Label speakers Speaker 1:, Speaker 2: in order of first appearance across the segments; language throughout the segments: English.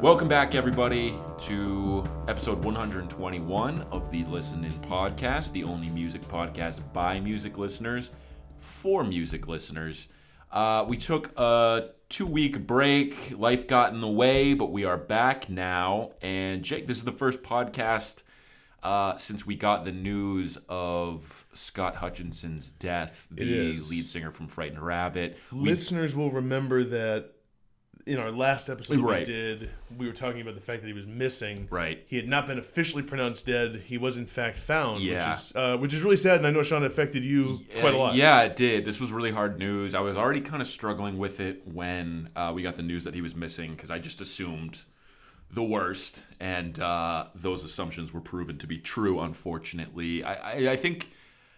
Speaker 1: Welcome back, everybody, to episode 121 of the Listen In Podcast, the only music podcast by music listeners for music listeners. Uh, we took a two week break. Life got in the way, but we are back now. And Jake, this is the first podcast uh, since we got the news of Scott Hutchison's death, the lead singer from Frightened Rabbit. We
Speaker 2: Listeners will remember that in our last episode
Speaker 1: Right.
Speaker 2: we did, we were talking about the fact that he was missing.
Speaker 1: Right.
Speaker 2: He had not been officially pronounced dead. He was in fact found.
Speaker 1: Yeah.
Speaker 2: Which is, uh, which is really sad, and I know Sean it affected you quite a lot.
Speaker 1: Yeah, it did. This was really hard news. I was already kind of struggling with it when uh, we got the news that he was missing because I just assumed the worst, and uh, those assumptions were proven to be true. Unfortunately, I, I, I think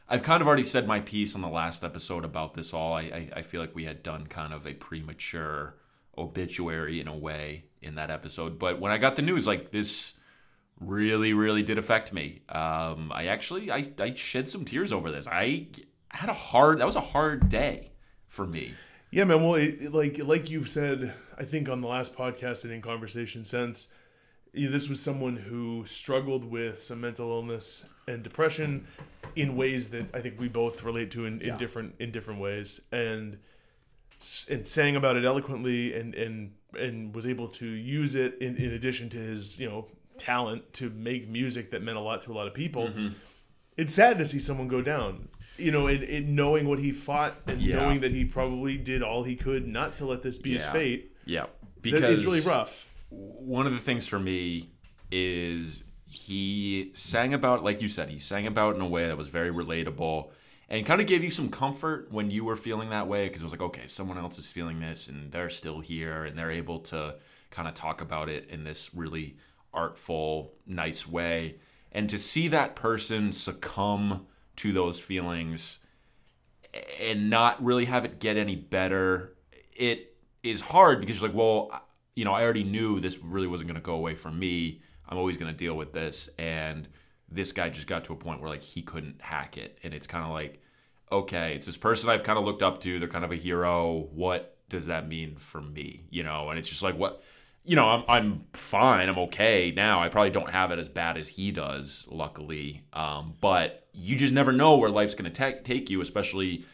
Speaker 1: I've kind of already said my piece on the last episode about this all. I, I, I feel like we had done kind of a premature obituary in a way in that episode, but when I got the news, like this really really did affect me. Um i actually i i shed some tears over this. I had a hard that was a hard day for me.
Speaker 2: Yeah, man. Well, it, it- like like you've said, I think on the last podcast and in conversation since, you know, this was someone who struggled with some mental illness and depression in ways that I think we both relate to in, in different in different ways, and and sang about it eloquently and and and was able to use it in, in addition to his you know talent to make music that meant a lot to a lot of people.
Speaker 1: Mm-hmm.
Speaker 2: It's sad to see someone go down. You know, in, in knowing what he fought and
Speaker 1: Yeah.
Speaker 2: knowing that he probably did all he could not to let this be his fate.
Speaker 1: yeah because
Speaker 2: is really rough.
Speaker 1: one of the things for me is he sang about like you said he sang about in a way that was very relatable and kind of gave you some comfort when you were feeling that way because it was like okay someone else is feeling this and they're still here and they're able to kind of talk about it in this really artful nice way and to see that person succumb to those feelings and not really have it get any better, it is hard because you're like, well, you know, I already knew this really wasn't going to go away from me. I'm always going to deal with this. And this guy just got to a point where like he couldn't hack it. And it's kind of like, okay, it's this person I've kind of looked up to. They're kind of a hero. What does that mean for me? You know, and it's just like, what? You know, I'm, I'm fine. I'm okay now. I probably don't have it as bad as he does, luckily. Um, but you just never know where life's going to take you, especially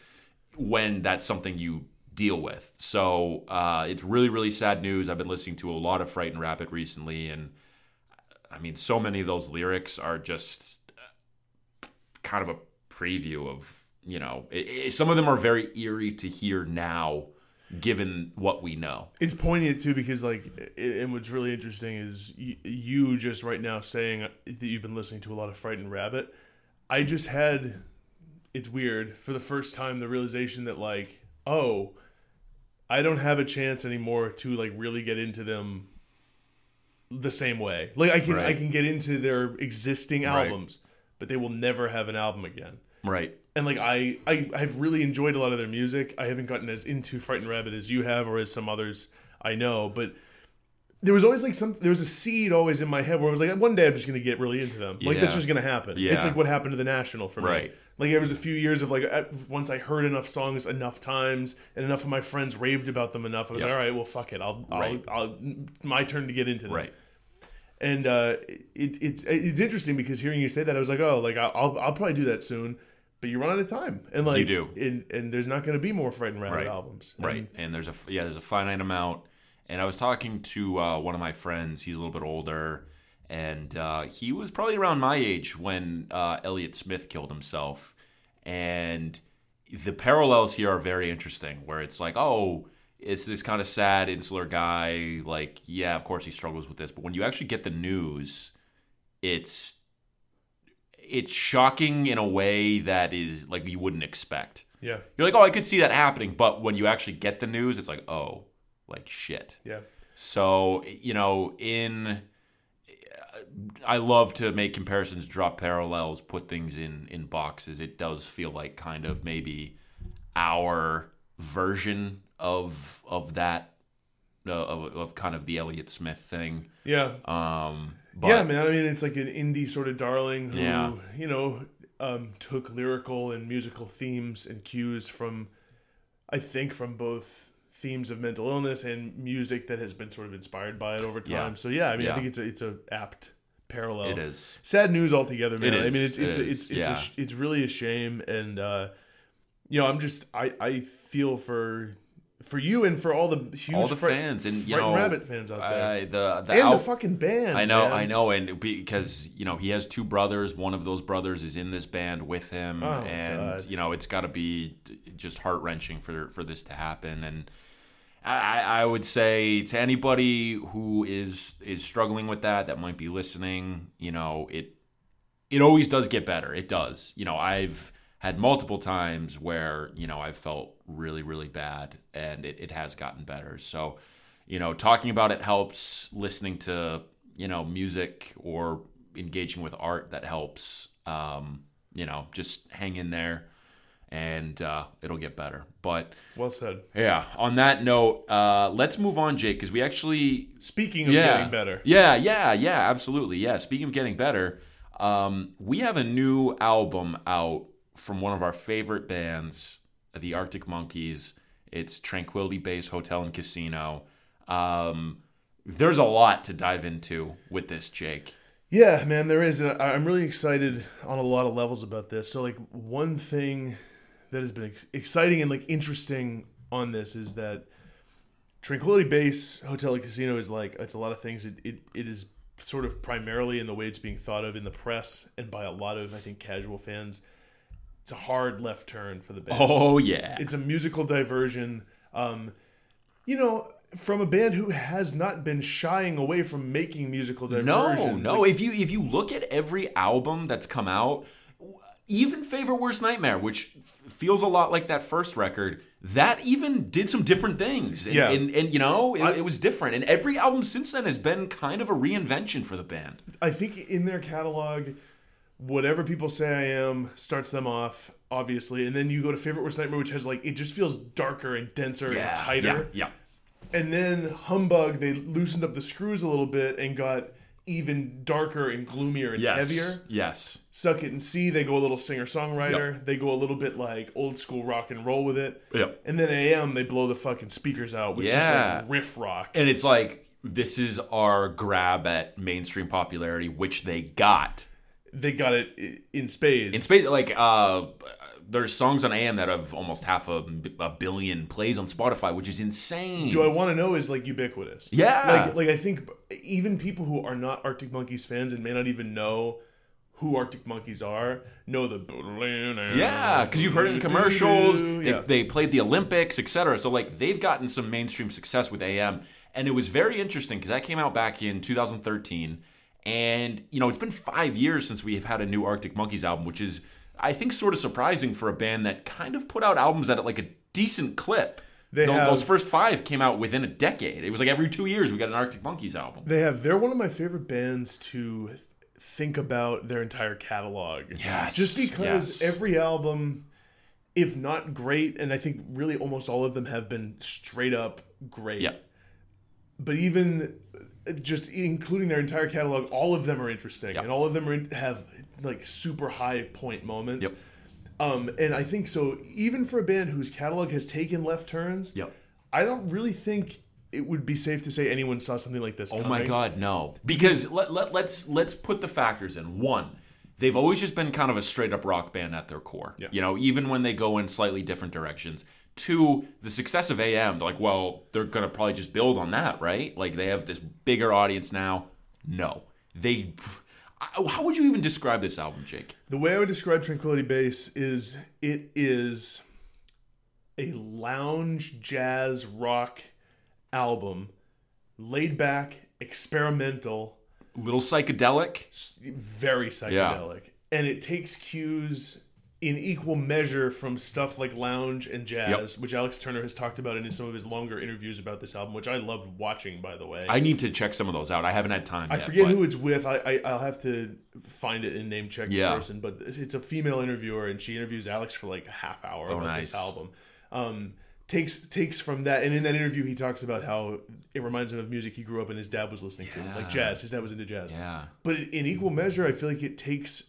Speaker 1: when that's something you deal with. So uh, it's really, really sad news. I've been listening to a lot of Frightened Rabbit recently, and I mean, so many of those lyrics are just uh, kind of a preview of, you know, it, it- some of them are very eerie to hear now, given what we know.
Speaker 2: It's poignant too because like, it, and what's really interesting is you, you just right now saying that you've been listening to a lot of Frightened Rabbit. I just had, it's weird for the first time the realization that like, oh, I don't have a chance anymore to like really get into them the same way. Like I can I can get into their existing
Speaker 1: Right.
Speaker 2: albums, but they will never have an album again.
Speaker 1: Right.
Speaker 2: and like I, I I've really enjoyed a lot of their music. I haven't gotten as into Frightened Rabbit as you have, or as some others I know, but there was always like some there was a seed always in my head where I was like, one day I'm just gonna get really into them. Like that's just gonna happen.
Speaker 1: Yeah.
Speaker 2: It's like what happened to the National for me.
Speaker 1: Right.
Speaker 2: Like there was a few years of like once I heard enough songs enough times and enough of my friends raved about them enough, I was
Speaker 1: Yeah.
Speaker 2: like, all right, well fuck it, I'll, I'll,
Speaker 1: Right.
Speaker 2: I'll my turn to get into them
Speaker 1: Right.
Speaker 2: and uh, it, it's it's interesting because hearing you say that, I was like, oh, like I'll I'll probably do that soon, but you run out of time, and like
Speaker 1: You do.
Speaker 2: and and there's not going to be more Frightened Rabbit
Speaker 1: Right.
Speaker 2: albums,
Speaker 1: Right. And there's a yeah, there's a finite amount. And I was talking to uh, one of my friends. He's a little bit older, and uh, he was probably around my age when uh, Elliott Smith killed himself. And the parallels here are very interesting. Where it's like, oh, it's this kind of sad, insular guy. Like, yeah, of course he struggles with this, but when you actually get the news, it's it's shocking in a way that is like you wouldn't expect.
Speaker 2: yeah,
Speaker 1: You're like, oh, I could see that happening, but when you actually get the news, it's like, oh, like shit.
Speaker 2: yeah,
Speaker 1: So you know, in I love to make comparisons, drop parallels, put things in in boxes. It does feel like kind of maybe our version of of that uh, of, of kind of the Elliott Smith thing.
Speaker 2: yeah,
Speaker 1: Um, but
Speaker 2: yeah, man. I mean, it's like an indie sort of darling who
Speaker 1: Yeah.
Speaker 2: you know um, took lyrical and musical themes and cues from, I think, from both themes of mental illness and music that has been sort of inspired by it over time.
Speaker 1: Yeah.
Speaker 2: So yeah, I mean,
Speaker 1: Yeah.
Speaker 2: I think it's a it's a apt parallel.
Speaker 1: It is.
Speaker 2: sad news altogether, man. I mean, it's it's
Speaker 1: It
Speaker 2: a, it's it's
Speaker 1: Yeah.
Speaker 2: a, sh- it's really a shame, and uh, you know, I'm just I I feel for for you and for all the huge
Speaker 1: All the fans and you know
Speaker 2: Rabbit fans out there,
Speaker 1: Uh, the the
Speaker 2: and
Speaker 1: al-
Speaker 2: the fucking band.
Speaker 1: I know,
Speaker 2: man.
Speaker 1: I know, and because you know he has two brothers. One of those brothers is in this band with him,
Speaker 2: Oh,
Speaker 1: and
Speaker 2: God.
Speaker 1: you know it's got to be just heart wrenching for for this to happen. And I, I would say to anybody who is is struggling with that, that might be listening, you know, it it always does get better. It does. You know, I've had multiple times where you know I've felt really, really bad, and it, it has gotten better. So, you know, talking about it helps. Listening to you know music or engaging with art that helps. Um, you know, just hang in there, and uh, it'll get better. But
Speaker 2: Well said.
Speaker 1: yeah, on that note, uh, let's move on, Jake, because we actually
Speaker 2: Speaking of
Speaker 1: yeah.
Speaker 2: getting better,
Speaker 1: Yeah, yeah, yeah, absolutely. Yeah. Speaking of getting better, um, we have a new album out from one of our favorite bands, the Arctic Monkeys. It's Tranquility Base Hotel and Casino. Um, there's a lot to dive into with this, Jake.
Speaker 2: Yeah, man, there is. I'm really excited on a lot of levels about this. So, like, one thing that has been ex- exciting and like interesting on this is that Tranquility Base Hotel and Casino is like it's a lot of things. It, it it is sort of primarily in the way it's being thought of in the press and by a lot of I think casual fans. It's a hard left turn for the band
Speaker 1: Oh, yeah.
Speaker 2: it's a musical diversion um you know from a band who has not been shying away from making musical
Speaker 1: No, no.
Speaker 2: Like,
Speaker 1: if you if you look at every album that's come out, even Favorite Worst Nightmare, which f- feels a lot like that first record, that even did some different things. And,
Speaker 2: Yeah.
Speaker 1: and, and you know, it,
Speaker 2: I-
Speaker 1: it was different. And every album since then has been kind of a reinvention for the band.
Speaker 2: i think in their catalog whatever people say i am starts them off obviously and then you go to favorite worst nightmare which has like it just feels darker and denser and tighter
Speaker 1: yeah,
Speaker 2: and then humbug they loosened up the screws a little bit and got even darker and gloomier and
Speaker 1: yes,
Speaker 2: heavier.
Speaker 1: Yes,
Speaker 2: suck it and see they go a little singer songwriter they go a little bit like old school rock and roll with it.
Speaker 1: Yep.
Speaker 2: and then am they blow the fucking speakers out with
Speaker 1: Yeah.
Speaker 2: just like riff rock.
Speaker 1: And it's like this is our grab at mainstream popularity, which they got.
Speaker 2: they got it in spades.
Speaker 1: In space, like uh, there's songs on AM that have almost half a, a billion plays on Spotify, which is insane.
Speaker 2: do i want to know is like ubiquitous
Speaker 1: Yeah.
Speaker 2: like like i think even people who are not arctic monkeys fans and may not even know who arctic monkeys are know the
Speaker 1: Yeah, because you've heard it in commercials. They,
Speaker 2: yeah
Speaker 1: they played the Olympics, etc. So like they've gotten some mainstream success with AM, and it was very interesting because that came out back in 2013, and you know it's been five years since we have had a new Arctic Monkeys album, which is I think sort of surprising for a band that kind of put out albums at like a decent clip.
Speaker 2: They
Speaker 1: Tho-
Speaker 2: have-
Speaker 1: those first five came out within a decade. It was like every two years we got an Arctic Monkeys album.
Speaker 2: they have they're one of my favorite bands to think about their entire catalog
Speaker 1: Yes,
Speaker 2: just because
Speaker 1: yes.
Speaker 2: every album if not great and i think really almost all of them have been straight up great
Speaker 1: Yeah.
Speaker 2: but even uh, just including their entire catalog all of them are interesting
Speaker 1: Yep.
Speaker 2: and all of them are, have like super high point moments
Speaker 1: Yep.
Speaker 2: um, and i think so even for a band whose catalog has taken left turns
Speaker 1: Yep.
Speaker 2: i don't really think it would be safe to say anyone saw something like this
Speaker 1: Oh my god, no. Because let, let let's let's put the factors in. One, they've always just been kind of a straight up rock band at their core.
Speaker 2: Yeah.
Speaker 1: You know, even when they go in slightly different directions. Two, the success of AM, like, well, they're gonna probably just build on that, right? Like they have this bigger audience now. No. They how would you even describe this album, Jake?
Speaker 2: The way I would describe Tranquility Base is it is a lounge jazz rock album, laid back, experimental,
Speaker 1: A little psychedelic.
Speaker 2: very psychedelic. And it takes cues in equal measure from stuff like lounge and jazz, which Alex Turner has talked about in some of his longer interviews about this album, which I loved watching, by the way.
Speaker 1: I need to check some of those out. I haven't had time.
Speaker 2: I
Speaker 1: yet,
Speaker 2: forget
Speaker 1: but-
Speaker 2: who it's with. I, I I'll have to find it and name check
Speaker 1: Yeah.
Speaker 2: the person, but it's a female interviewer and she interviews Alex for like a half hour about
Speaker 1: Oh, nice.
Speaker 2: this album. Um, takes takes from that, and in that interview he talks about how it reminds him of music he grew up and his dad was listening to, like jazz. His dad was into jazz.
Speaker 1: Yeah.
Speaker 2: But in equal measure, I feel like it takes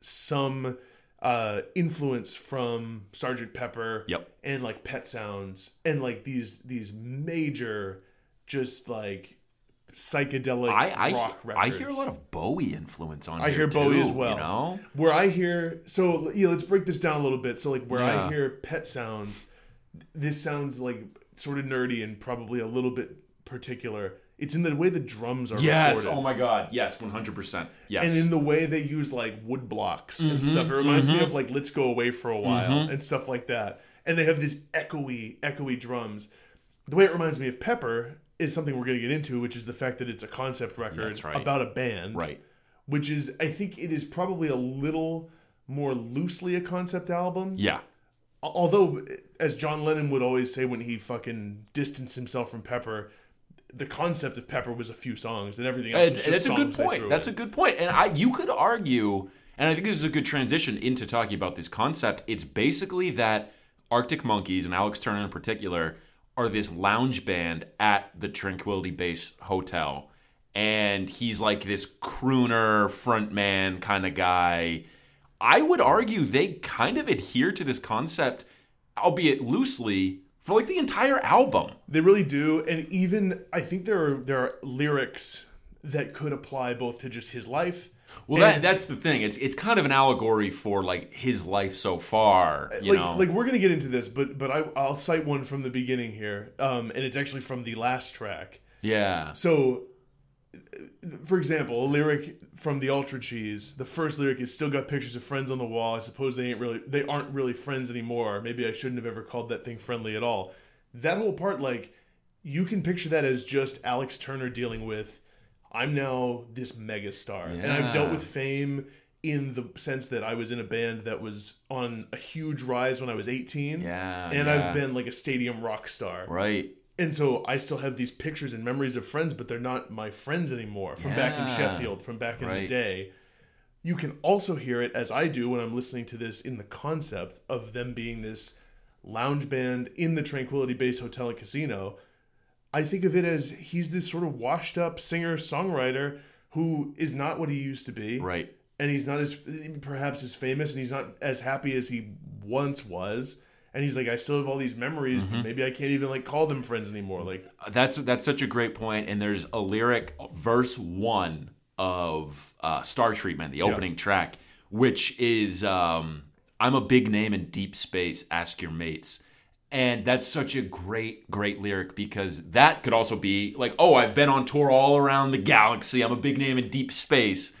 Speaker 2: some uh, influence from Sergeant Pepper
Speaker 1: Yep.
Speaker 2: and like Pet Sounds and like these these major just like psychedelic
Speaker 1: I I,
Speaker 2: rock
Speaker 1: I hear a lot of Bowie influence on.
Speaker 2: I
Speaker 1: here
Speaker 2: hear Bowie
Speaker 1: too,
Speaker 2: as well.
Speaker 1: You know,
Speaker 2: Where I hear so yeah, let's break this down a little bit. So like where I hear Pet Sounds, this sounds like sort of nerdy and probably a little bit particular. It's in the way the drums are
Speaker 1: yes.
Speaker 2: recorded.
Speaker 1: Oh my God. Yes. One hundred percent. Yes.
Speaker 2: and in the way they use like wood blocks and
Speaker 1: Mm-hmm,
Speaker 2: stuff. It reminds me mm-hmm. of like Let's Go Away for a mm-hmm. While and stuff like that. And they have these echoey, echoey drums. The way it reminds me of Pepper is something we're going to get into, which is the fact that it's a concept record
Speaker 1: right.
Speaker 2: about a band.
Speaker 1: right.
Speaker 2: Which is, I think it is probably a little more loosely a concept album.
Speaker 1: Yeah.
Speaker 2: Although, eh, as John Lennon would always say when he fucking distanced himself from Pepper, the concept of Pepper was a few songs and everything else
Speaker 1: And-
Speaker 2: was
Speaker 1: that's a good point. That's
Speaker 2: in.
Speaker 1: a good point. And I, you could argue, and I think this is a good transition into talking about this concept. It's basically that Arctic Monkeys and Alex Turner in particular are this lounge band at the Tranquility Base Hotel, and he's like this crooner frontman kind of guy. I would argue they kind of adhere to this concept, albeit loosely, for like the entire album.
Speaker 2: They really do, and even I think there are there are lyrics that could apply both to just his life.
Speaker 1: Well,
Speaker 2: and-
Speaker 1: that, that's the thing. It's it's kind of an allegory for like his life so far. You
Speaker 2: like
Speaker 1: know,
Speaker 2: like we're gonna get into this, but but I, I'll cite one from the beginning here, um, and it's actually from the last track.
Speaker 1: yeah,
Speaker 2: So, for example, a lyric from the Ultra Cheese, the first lyric is still got pictures of friends on the wall. I suppose they ain't really they aren't really friends anymore. Maybe I shouldn't have ever called that thing friendly at all. That whole part, like, you can picture that as just Alex Turner dealing with I'm now this mega star. And I've dealt with fame in the sense that I was in a band that was on a huge rise when I was 18.
Speaker 1: yeah,
Speaker 2: And
Speaker 1: yeah.
Speaker 2: I've been like a stadium rock star.
Speaker 1: right.
Speaker 2: And so I still have these pictures and memories of friends, but they're not my friends anymore from back in Sheffield, from back in the day. You can also hear it, as I do when I'm listening to this, in the concept of them being this lounge band in the Tranquility Base Hotel and Casino. I think of it as he's this sort of washed up singer songwriter who is not what he used to be
Speaker 1: Right.
Speaker 2: and he's not as perhaps as famous and he's not as happy as he once was and he's like i still have all these memories
Speaker 1: Mm-hmm.
Speaker 2: but maybe i can't even like call them friends anymore like
Speaker 1: That's that's such a great point. And there's a lyric, verse one of uh, Star Treatment, the opening track, which is um, "I'm a big name in deep space. Ask your mates." And that's such a great, great lyric because that could also be like, oh, I've been on tour all around the galaxy. I'm a big name in deep space.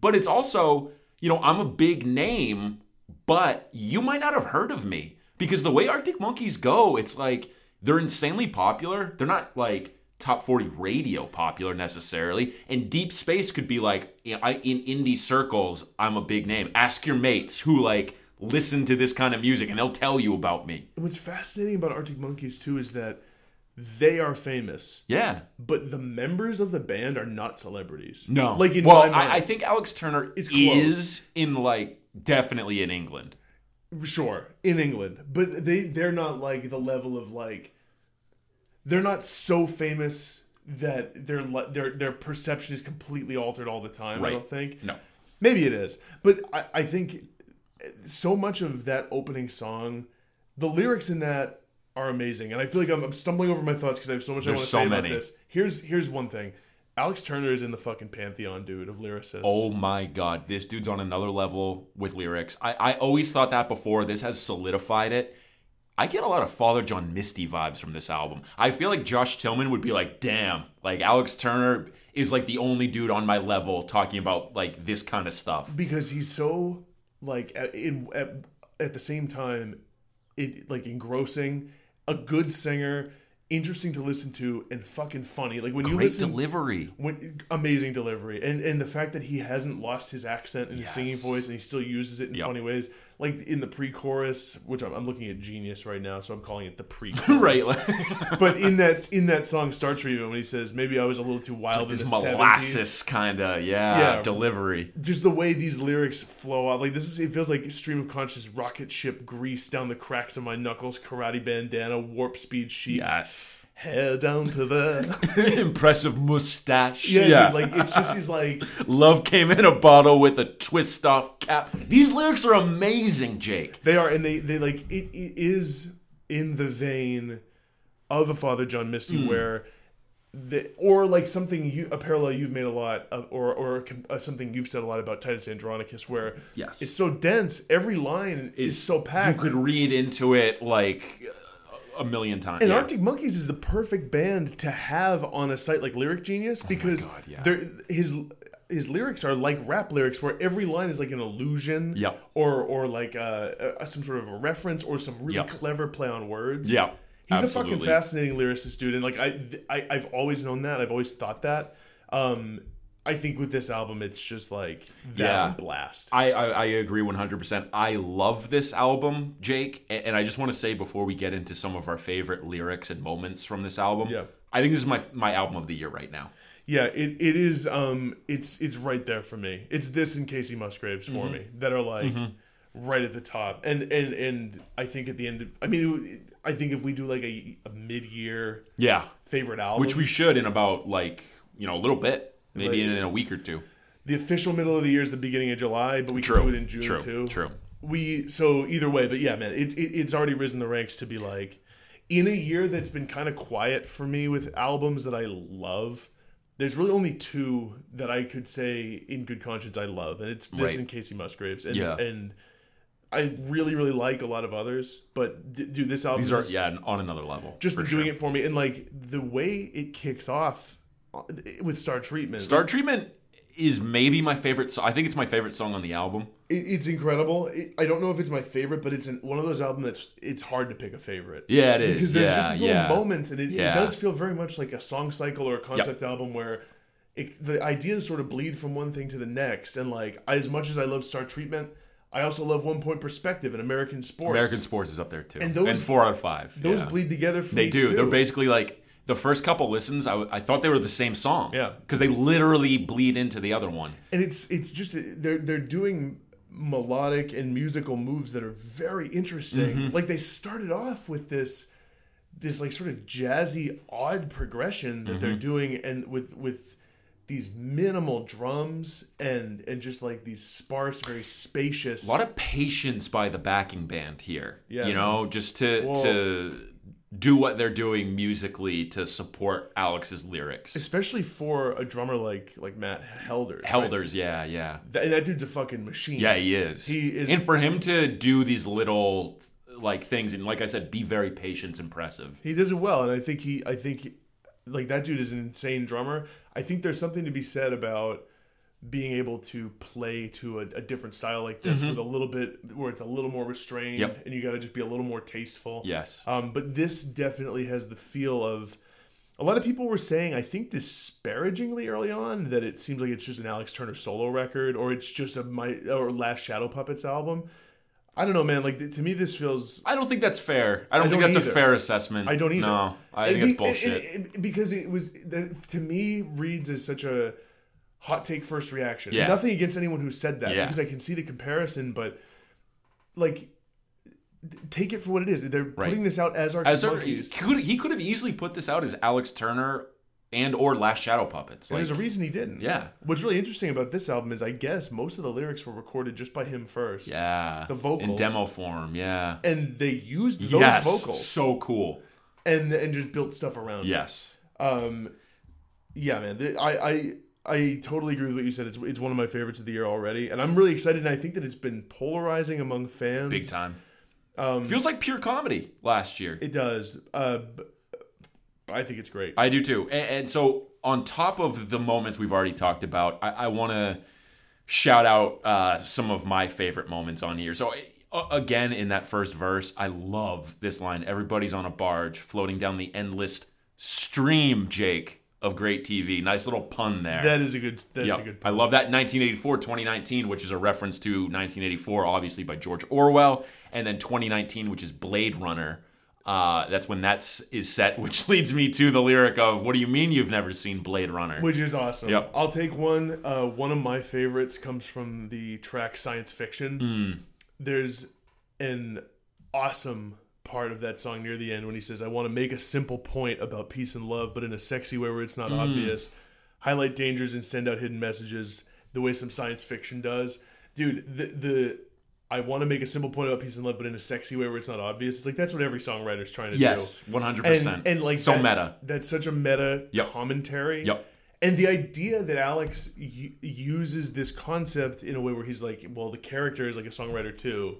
Speaker 1: But it's also, you know, I'm a big name, but you might not have heard of me. Because the way Arctic Monkeys go, it's like they're insanely popular. They're not like top 40 radio popular necessarily. And deep space could be like, you know, I- in indie circles, I'm a big name. Ask your mates who like listen to this kind of music and they'll tell you about me.
Speaker 2: what's fascinating about arctic monkeys too is that they are famous
Speaker 1: Yeah.
Speaker 2: but the members of the band are not celebrities
Speaker 1: No.
Speaker 2: like in
Speaker 1: well, I, I think Alex Turner
Speaker 2: It's
Speaker 1: is in like definitely in England.
Speaker 2: Sure in england but they they're not like the level of like they're not so famous that their their their perception is completely altered all the time i don't think
Speaker 1: No.
Speaker 2: Maybe it is, but I, I think so much of that opening song, the lyrics in that are amazing, and I feel like I'm, I'm stumbling over my thoughts because I have so much I
Speaker 1: There's
Speaker 2: want to
Speaker 1: so
Speaker 2: say about
Speaker 1: many.
Speaker 2: this. Here's here's one thing: Alex Turner is in the fucking pantheon, dude, of lyricists.
Speaker 1: Oh my god, this dude's on another level with lyrics. I, I always thought that before. This has solidified it. I get a lot of Father John Misty vibes from this album. I feel like Josh Tillman would be like, damn, like Alex Turner is like the only dude on my level talking about like this kind of stuff.
Speaker 2: because he's so like at, in at, at the same time, it like engrossing, a good singer, interesting to listen to, and fucking funny. Like when you
Speaker 1: Great
Speaker 2: listen.
Speaker 1: delivery.
Speaker 2: when, amazing delivery and and the fact that he hasn't lost his accent and his singing voice and he still uses it in
Speaker 1: Yep.
Speaker 2: funny ways like in the pre-chorus which I'm, I'm looking at genius right now so i'm calling it the pre chorus.
Speaker 1: right.
Speaker 2: but in that in that song star treatment when he says maybe i was a little too wild
Speaker 1: this
Speaker 2: in the
Speaker 1: molasses kind of, yeah,
Speaker 2: Yeah.
Speaker 1: delivery.
Speaker 2: just the way these lyrics flow out like this is it feels like stream of conscious rocket ship grease down the cracks of my knuckles karate bandana warp speed sheep
Speaker 1: Yes. Yes.
Speaker 2: hair down to there.
Speaker 1: Impressive mustache.
Speaker 2: Yeah, dude, like it's just these like
Speaker 1: Love came in a bottle with a twist off cap. These lyrics are amazing, Jake.
Speaker 2: they are, and they they like it, it is in the vein of a Father John Misty,
Speaker 1: Hmm.
Speaker 2: where the or like something you a parallel you've made a lot of, or or uh, something you've said a lot about Titus Andronicus, where
Speaker 1: Yes.
Speaker 2: it's so dense, every line is, so packed.
Speaker 1: You could read into it like a million times.
Speaker 2: And
Speaker 1: Yeah.
Speaker 2: Arctic Monkeys is the perfect band to have on a site like Lyric Genius because
Speaker 1: Oh God, yeah.
Speaker 2: his his lyrics are like rap lyrics where every line is like an allusion
Speaker 1: Yep.
Speaker 2: or or like uh, uh, some sort of a reference or some really
Speaker 1: Yep.
Speaker 2: clever play on words.
Speaker 1: yeah.
Speaker 2: He's
Speaker 1: absolutely.
Speaker 2: a fucking fascinating lyricist, dude, and like I, I I've always known that. I've always thought that. Um, I think with this album, it's just like that
Speaker 1: Yeah.
Speaker 2: blast.
Speaker 1: I, I, I agree 100%. I love this album, Jake. And, I just want to say before we get into some of our favorite lyrics and moments from this album,
Speaker 2: Yeah.
Speaker 1: I think this is my, my album of the year right now.
Speaker 2: Yeah, it, it is. Um, it's it's right there for me. It's this and Kacey Musgraves for
Speaker 1: Mm-hmm.
Speaker 2: me that are like right at the top. And and and I think at the end, of, I mean, I think if we do like a, a mid year
Speaker 1: Yeah.
Speaker 2: favorite album,
Speaker 1: Which we should in about like, you know, a little bit. Maybe
Speaker 2: Like-
Speaker 1: in, in a week or two.
Speaker 2: the official middle of the year is the beginning of July, but we
Speaker 1: True.
Speaker 2: can do it in June
Speaker 1: True.
Speaker 2: too.
Speaker 1: True.
Speaker 2: We so either way, but yeah, man, it, it it's already risen the ranks to be like in a year that's been kind of quiet for me with albums that I love. There's really only two that I could say in good conscience I love, and it's this
Speaker 1: Right.
Speaker 2: and Kacey Musgraves. And
Speaker 1: Yeah.
Speaker 2: and I really really like a lot of others, but d- dude, this album
Speaker 1: These are,
Speaker 2: is
Speaker 1: yeah, on another level.
Speaker 2: just
Speaker 1: for
Speaker 2: been
Speaker 1: sure.
Speaker 2: doing it for me, and like the way it kicks off with Star Treatment.
Speaker 1: Star Treatment is maybe my favorite song. I think it's my favorite song on the album.
Speaker 2: It, it's incredible. It, I don't know if it's my favorite, but it's an, one of those albums that's it's hard to pick a favorite.
Speaker 1: Yeah, it is.
Speaker 2: because there's
Speaker 1: yeah,
Speaker 2: just these little
Speaker 1: yeah.
Speaker 2: moments, and it,
Speaker 1: Yeah.
Speaker 2: it does feel very much like a song cycle or a concept album where it, the ideas sort of bleed from one thing to the next. And like as much as I love Star Treatment, I also love One Point Perspective and American Sports.
Speaker 1: American Sports is up there too.
Speaker 2: And
Speaker 1: And, four out of five.
Speaker 2: those bleed together for
Speaker 1: They do.
Speaker 2: too.
Speaker 1: They're basically like the first couple listens. I, I thought they were the same song.
Speaker 2: Yeah.
Speaker 1: because they literally bleed into the other one.
Speaker 2: and it's it's just they're they're doing melodic and musical moves that are very interesting.
Speaker 1: Mm-hmm.
Speaker 2: Like they started off with this this like sort of jazzy odd progression that
Speaker 1: Mm-hmm.
Speaker 2: they're doing and with with these minimal drums and and just like these sparse very spacious
Speaker 1: A lot of patience by the backing band here.
Speaker 2: Yeah,
Speaker 1: you know, just to
Speaker 2: Well-
Speaker 1: to do what they're doing musically to support Alex's lyrics.
Speaker 2: especially for a drummer like like Matt Helders. right?
Speaker 1: Helders, yeah, yeah,
Speaker 2: That, that dude's a fucking machine.
Speaker 1: yeah. He is.
Speaker 2: He is-
Speaker 1: and for him to do these little like things and like I said, be very patient, impressive.
Speaker 2: He does it well, and I think he, I think, he- like that dude is an insane drummer. I think there's something to be said about being able to play to a, a different style like this with a little bit where it's a little more restrained,
Speaker 1: Mm-hmm. Yep.
Speaker 2: and you got to just be a little more tasteful.
Speaker 1: Yes.
Speaker 2: Um, but this definitely has the feel of. A lot of people were saying, I think disparagingly early on, that it seems like it's just an Alex Turner solo record, or it's just a my or Last Shadow Puppets album. I don't know, man. Like to me, this feels
Speaker 1: I don't think that's fair. I don't
Speaker 2: I
Speaker 1: think
Speaker 2: don't
Speaker 1: that's
Speaker 2: either.
Speaker 1: a fair assessment.
Speaker 2: I don't either.
Speaker 1: No, I think it's bullshit.
Speaker 2: and- and- because it was that, to me reads as such a hot take first reaction.
Speaker 1: Yeah.
Speaker 2: Nothing against anyone who said that
Speaker 1: Yeah.
Speaker 2: because I can see the comparison, but like take it for what it is. They're
Speaker 1: Right.
Speaker 2: putting this out as Arctic
Speaker 1: As a, he could he could have easily put this out as Alex Turner and or Last Shadow Puppets. Like,
Speaker 2: there's a reason he didn't.
Speaker 1: Yeah.
Speaker 2: What's really interesting about this album is I guess most of the lyrics were recorded just by him first.
Speaker 1: yeah,
Speaker 2: The vocals.
Speaker 1: in demo form. Yeah,
Speaker 2: And they used those
Speaker 1: yes,
Speaker 2: vocals
Speaker 1: so cool.
Speaker 2: and and just built stuff around it.
Speaker 1: Yes,
Speaker 2: Um, yeah, man. I, I I totally agree with what you said. It's it's one of my favorites of the year already, and I'm really excited. And I think that it's been polarizing among fans.
Speaker 1: big time.
Speaker 2: Um,
Speaker 1: Feels like pure comedy last year.
Speaker 2: it does. Uh, I think it's great.
Speaker 1: I do too. And, and so, on top of the moments we've already talked about, I, I want to shout out uh, some of my favorite moments on here. So, uh, again, in that first verse, I love this line Everybody's on a barge floating down the endless stream, Jake, of great TV. Nice little pun there.
Speaker 2: that is a good. That's
Speaker 1: Yep.
Speaker 2: a good. Pun.
Speaker 1: I love that 1984, 2019, which is a reference to 1984, obviously by George Orwell, and then 2019, which is Blade Runner. Uh, that's when that is set, which leads me to the lyric of "What do you mean you've never seen Blade Runner?"
Speaker 2: Which is awesome.
Speaker 1: Yep.
Speaker 2: I'll take one. Uh, one of my favorites comes from the track "Science Fiction."
Speaker 1: Hmm.
Speaker 2: There's an awesome part of that song near the end when he says, "I want to make a simple point about peace and love, but in a sexy way where it's not mm. obvious. Highlight dangers and send out hidden messages the way some science fiction does." Dude, the the I want to make a simple point about peace and love, but in a sexy way where it's not obvious. It's like that's what every songwriter's trying to do.
Speaker 1: Yes, one hundred
Speaker 2: And,
Speaker 1: percent.
Speaker 2: and like
Speaker 1: so
Speaker 2: that-
Speaker 1: meta.
Speaker 2: That's such a meta
Speaker 1: Yep.
Speaker 2: commentary.
Speaker 1: Yep.
Speaker 2: And the idea that Alex uses this concept in a way where he's like, well, the character is like a songwriter too.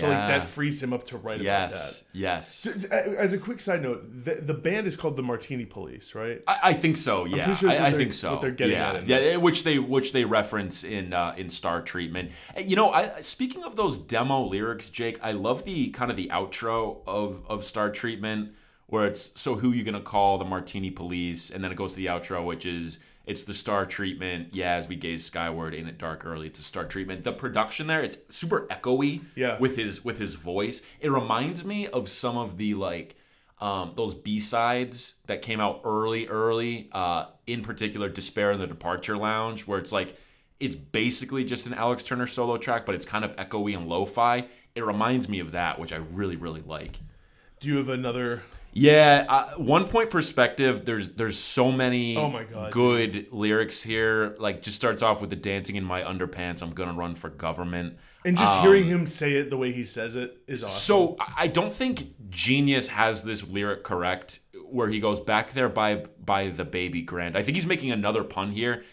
Speaker 2: So like that frees him up to write about
Speaker 1: that. Yes,
Speaker 2: yes. As a quick side note, the, the band is called the Martini Police, right?
Speaker 1: I, I think so. Yeah,
Speaker 2: sure
Speaker 1: I, I think so.
Speaker 2: what they're getting
Speaker 1: yeah,
Speaker 2: at
Speaker 1: yeah,
Speaker 2: this.
Speaker 1: which they which they reference in uh, in Star Treatment. You know, I speaking of those demo lyrics, Jake, I love the kind of the outro of of Star Treatment where it's so who you gonna call the Martini Police, and then it goes to the outro, which is. It's the star treatment. Yeah, as we gaze skyward, ain't it dark early? It's a star treatment. The production there, it's super echoey.
Speaker 2: Yeah.
Speaker 1: With his with his voice, it reminds me of some of the like um, those B sides that came out early, early. Uh, in particular, "Despair in the Departure Lounge," where it's like it's basically just an Alex Turner solo track, but it's kind of echoey and lo-fi. It reminds me of that, which I really, really like.
Speaker 2: Do you have another?
Speaker 1: Yeah, uh, one point perspective. There's there's so many
Speaker 2: Oh my God,
Speaker 1: good lyrics here. Like just starts off with the dancing in my underpants. I'm gonna run for government.
Speaker 2: And just hearing him say it the way he says it is awesome.
Speaker 1: So I don't think Genius has this lyric correct, where he goes back there by by the baby grand. I think he's making another pun here.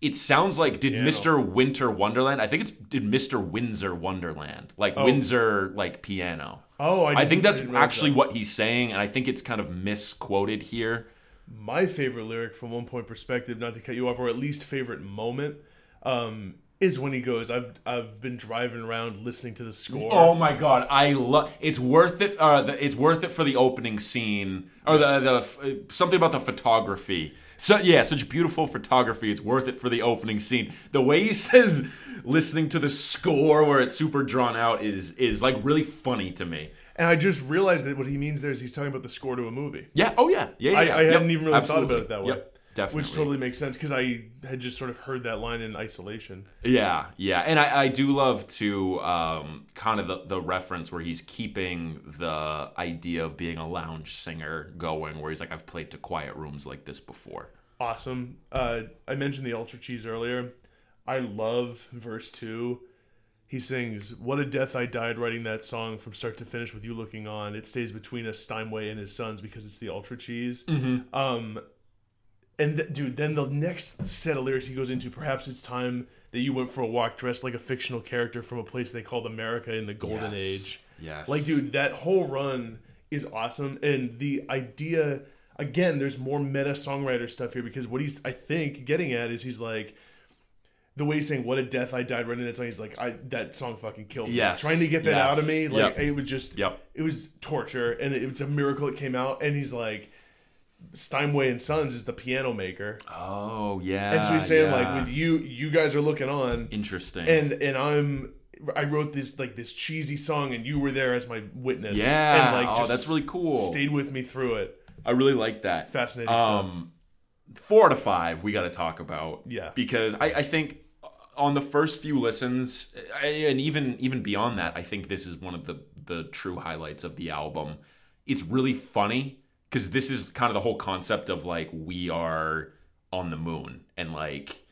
Speaker 1: It sounds like did
Speaker 2: Piano.
Speaker 1: Mr. Winter Wonderland? I think it's did Mr. Windsor Wonderland, like Windsor like piano.
Speaker 2: oh, I,
Speaker 1: I think that's actually
Speaker 2: that.
Speaker 1: what he's saying, and I think it's kind of misquoted here.
Speaker 2: my favorite lyric from one point perspective, not to cut you off, or at least favorite moment, um, is when he goes, "I've I've been driving around listening to the score."
Speaker 1: Oh my god, I love. It's worth it. Uh, the, it's worth it for the opening scene or the the something about the photography. So yeah, such beautiful photography. It's worth it for the opening scene. The way he says listening to the score where it's super drawn out is is like really funny to me.
Speaker 2: And I just realized that what he means there is he's talking about the score to a movie.
Speaker 1: Yeah. Oh yeah. Yeah.
Speaker 2: I,
Speaker 1: yeah,
Speaker 2: I
Speaker 1: Yep,
Speaker 2: hadn't even really
Speaker 1: absolutely.
Speaker 2: thought about it that way.
Speaker 1: Yep. Definitely.
Speaker 2: Which totally makes sense because I had just sort of heard that line in isolation.
Speaker 1: Yeah, yeah, and I, I do love to um, kind of the, the reference where he's keeping the idea of being a lounge singer going, where he's like, I've played to quiet rooms like this before.
Speaker 2: Awesome. Uh, I mentioned the Ultra Cheese earlier. I love verse two. He sings, "What a death I died writing that song from start to finish with you looking on. It stays between us, Steinway and his sons, because it's the Ultra Cheese." Um, and th- dude, then the next set of lyrics he goes into, perhaps it's time that you went for a walk dressed like a fictional character from a place they called America in the Golden
Speaker 1: Yes.
Speaker 2: Age.
Speaker 1: Yes,
Speaker 2: Like, dude, that whole run is awesome, and the idea again, there's more meta songwriter stuff here because what he's I think getting at is he's like the way he's saying "What a death I died writing that song." He's like, "I that song fucking killed me."
Speaker 1: Yes.
Speaker 2: trying to get that
Speaker 1: Yes.
Speaker 2: out of me, like
Speaker 1: Yep.
Speaker 2: it was just,
Speaker 1: Yep.
Speaker 2: it was torture, and it was a miracle it came out. And he's like, Steinway and Sons is the piano maker,
Speaker 1: Oh yeah,
Speaker 2: and so he's saying
Speaker 1: yeah.
Speaker 2: like, with you, you guys are looking on,
Speaker 1: interesting.
Speaker 2: and and I'm. I wrote this like this cheesy song, and you were there as my witness.
Speaker 1: Yeah.
Speaker 2: and like
Speaker 1: Oh, that's really cool.
Speaker 2: Stayed with me through it.
Speaker 1: I really like that.
Speaker 2: Fascinating stuff.
Speaker 1: Um, four out of five, we got to talk about.
Speaker 2: Yeah.
Speaker 1: because I, I think on the first few listens, I- and even even beyond that, I think this is one of the the true highlights of the album. It's really funny because this is kind of the whole concept of like we are on the moon and like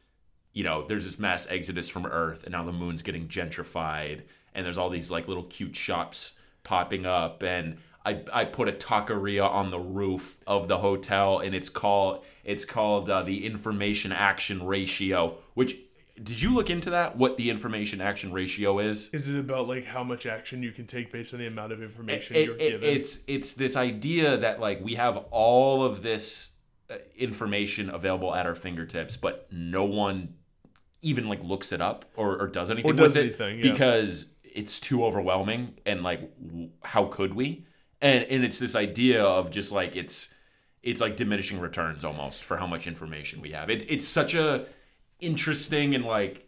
Speaker 1: you know there's this mass exodus from earth and now the moon's getting gentrified and there's all these like little cute shops popping up and I, I put a taqueria on the roof of the hotel and it's called it's called uh, the information action ratio which did you look into that what the information action ratio is
Speaker 2: Is it about like how much action you can take based on the amount of information
Speaker 1: it-
Speaker 2: you're
Speaker 1: it-
Speaker 2: given?
Speaker 1: it's it's this idea that like we have all of this uh, information available at our fingertips, but no one even like looks it up or, or does anything
Speaker 2: does
Speaker 1: with
Speaker 2: anything,
Speaker 1: it
Speaker 2: yeah.
Speaker 1: because it's too overwhelming and like w- how could we? And and it's this idea of just like it's it's like diminishing returns almost for how much information we have. It's it's such a interesting and like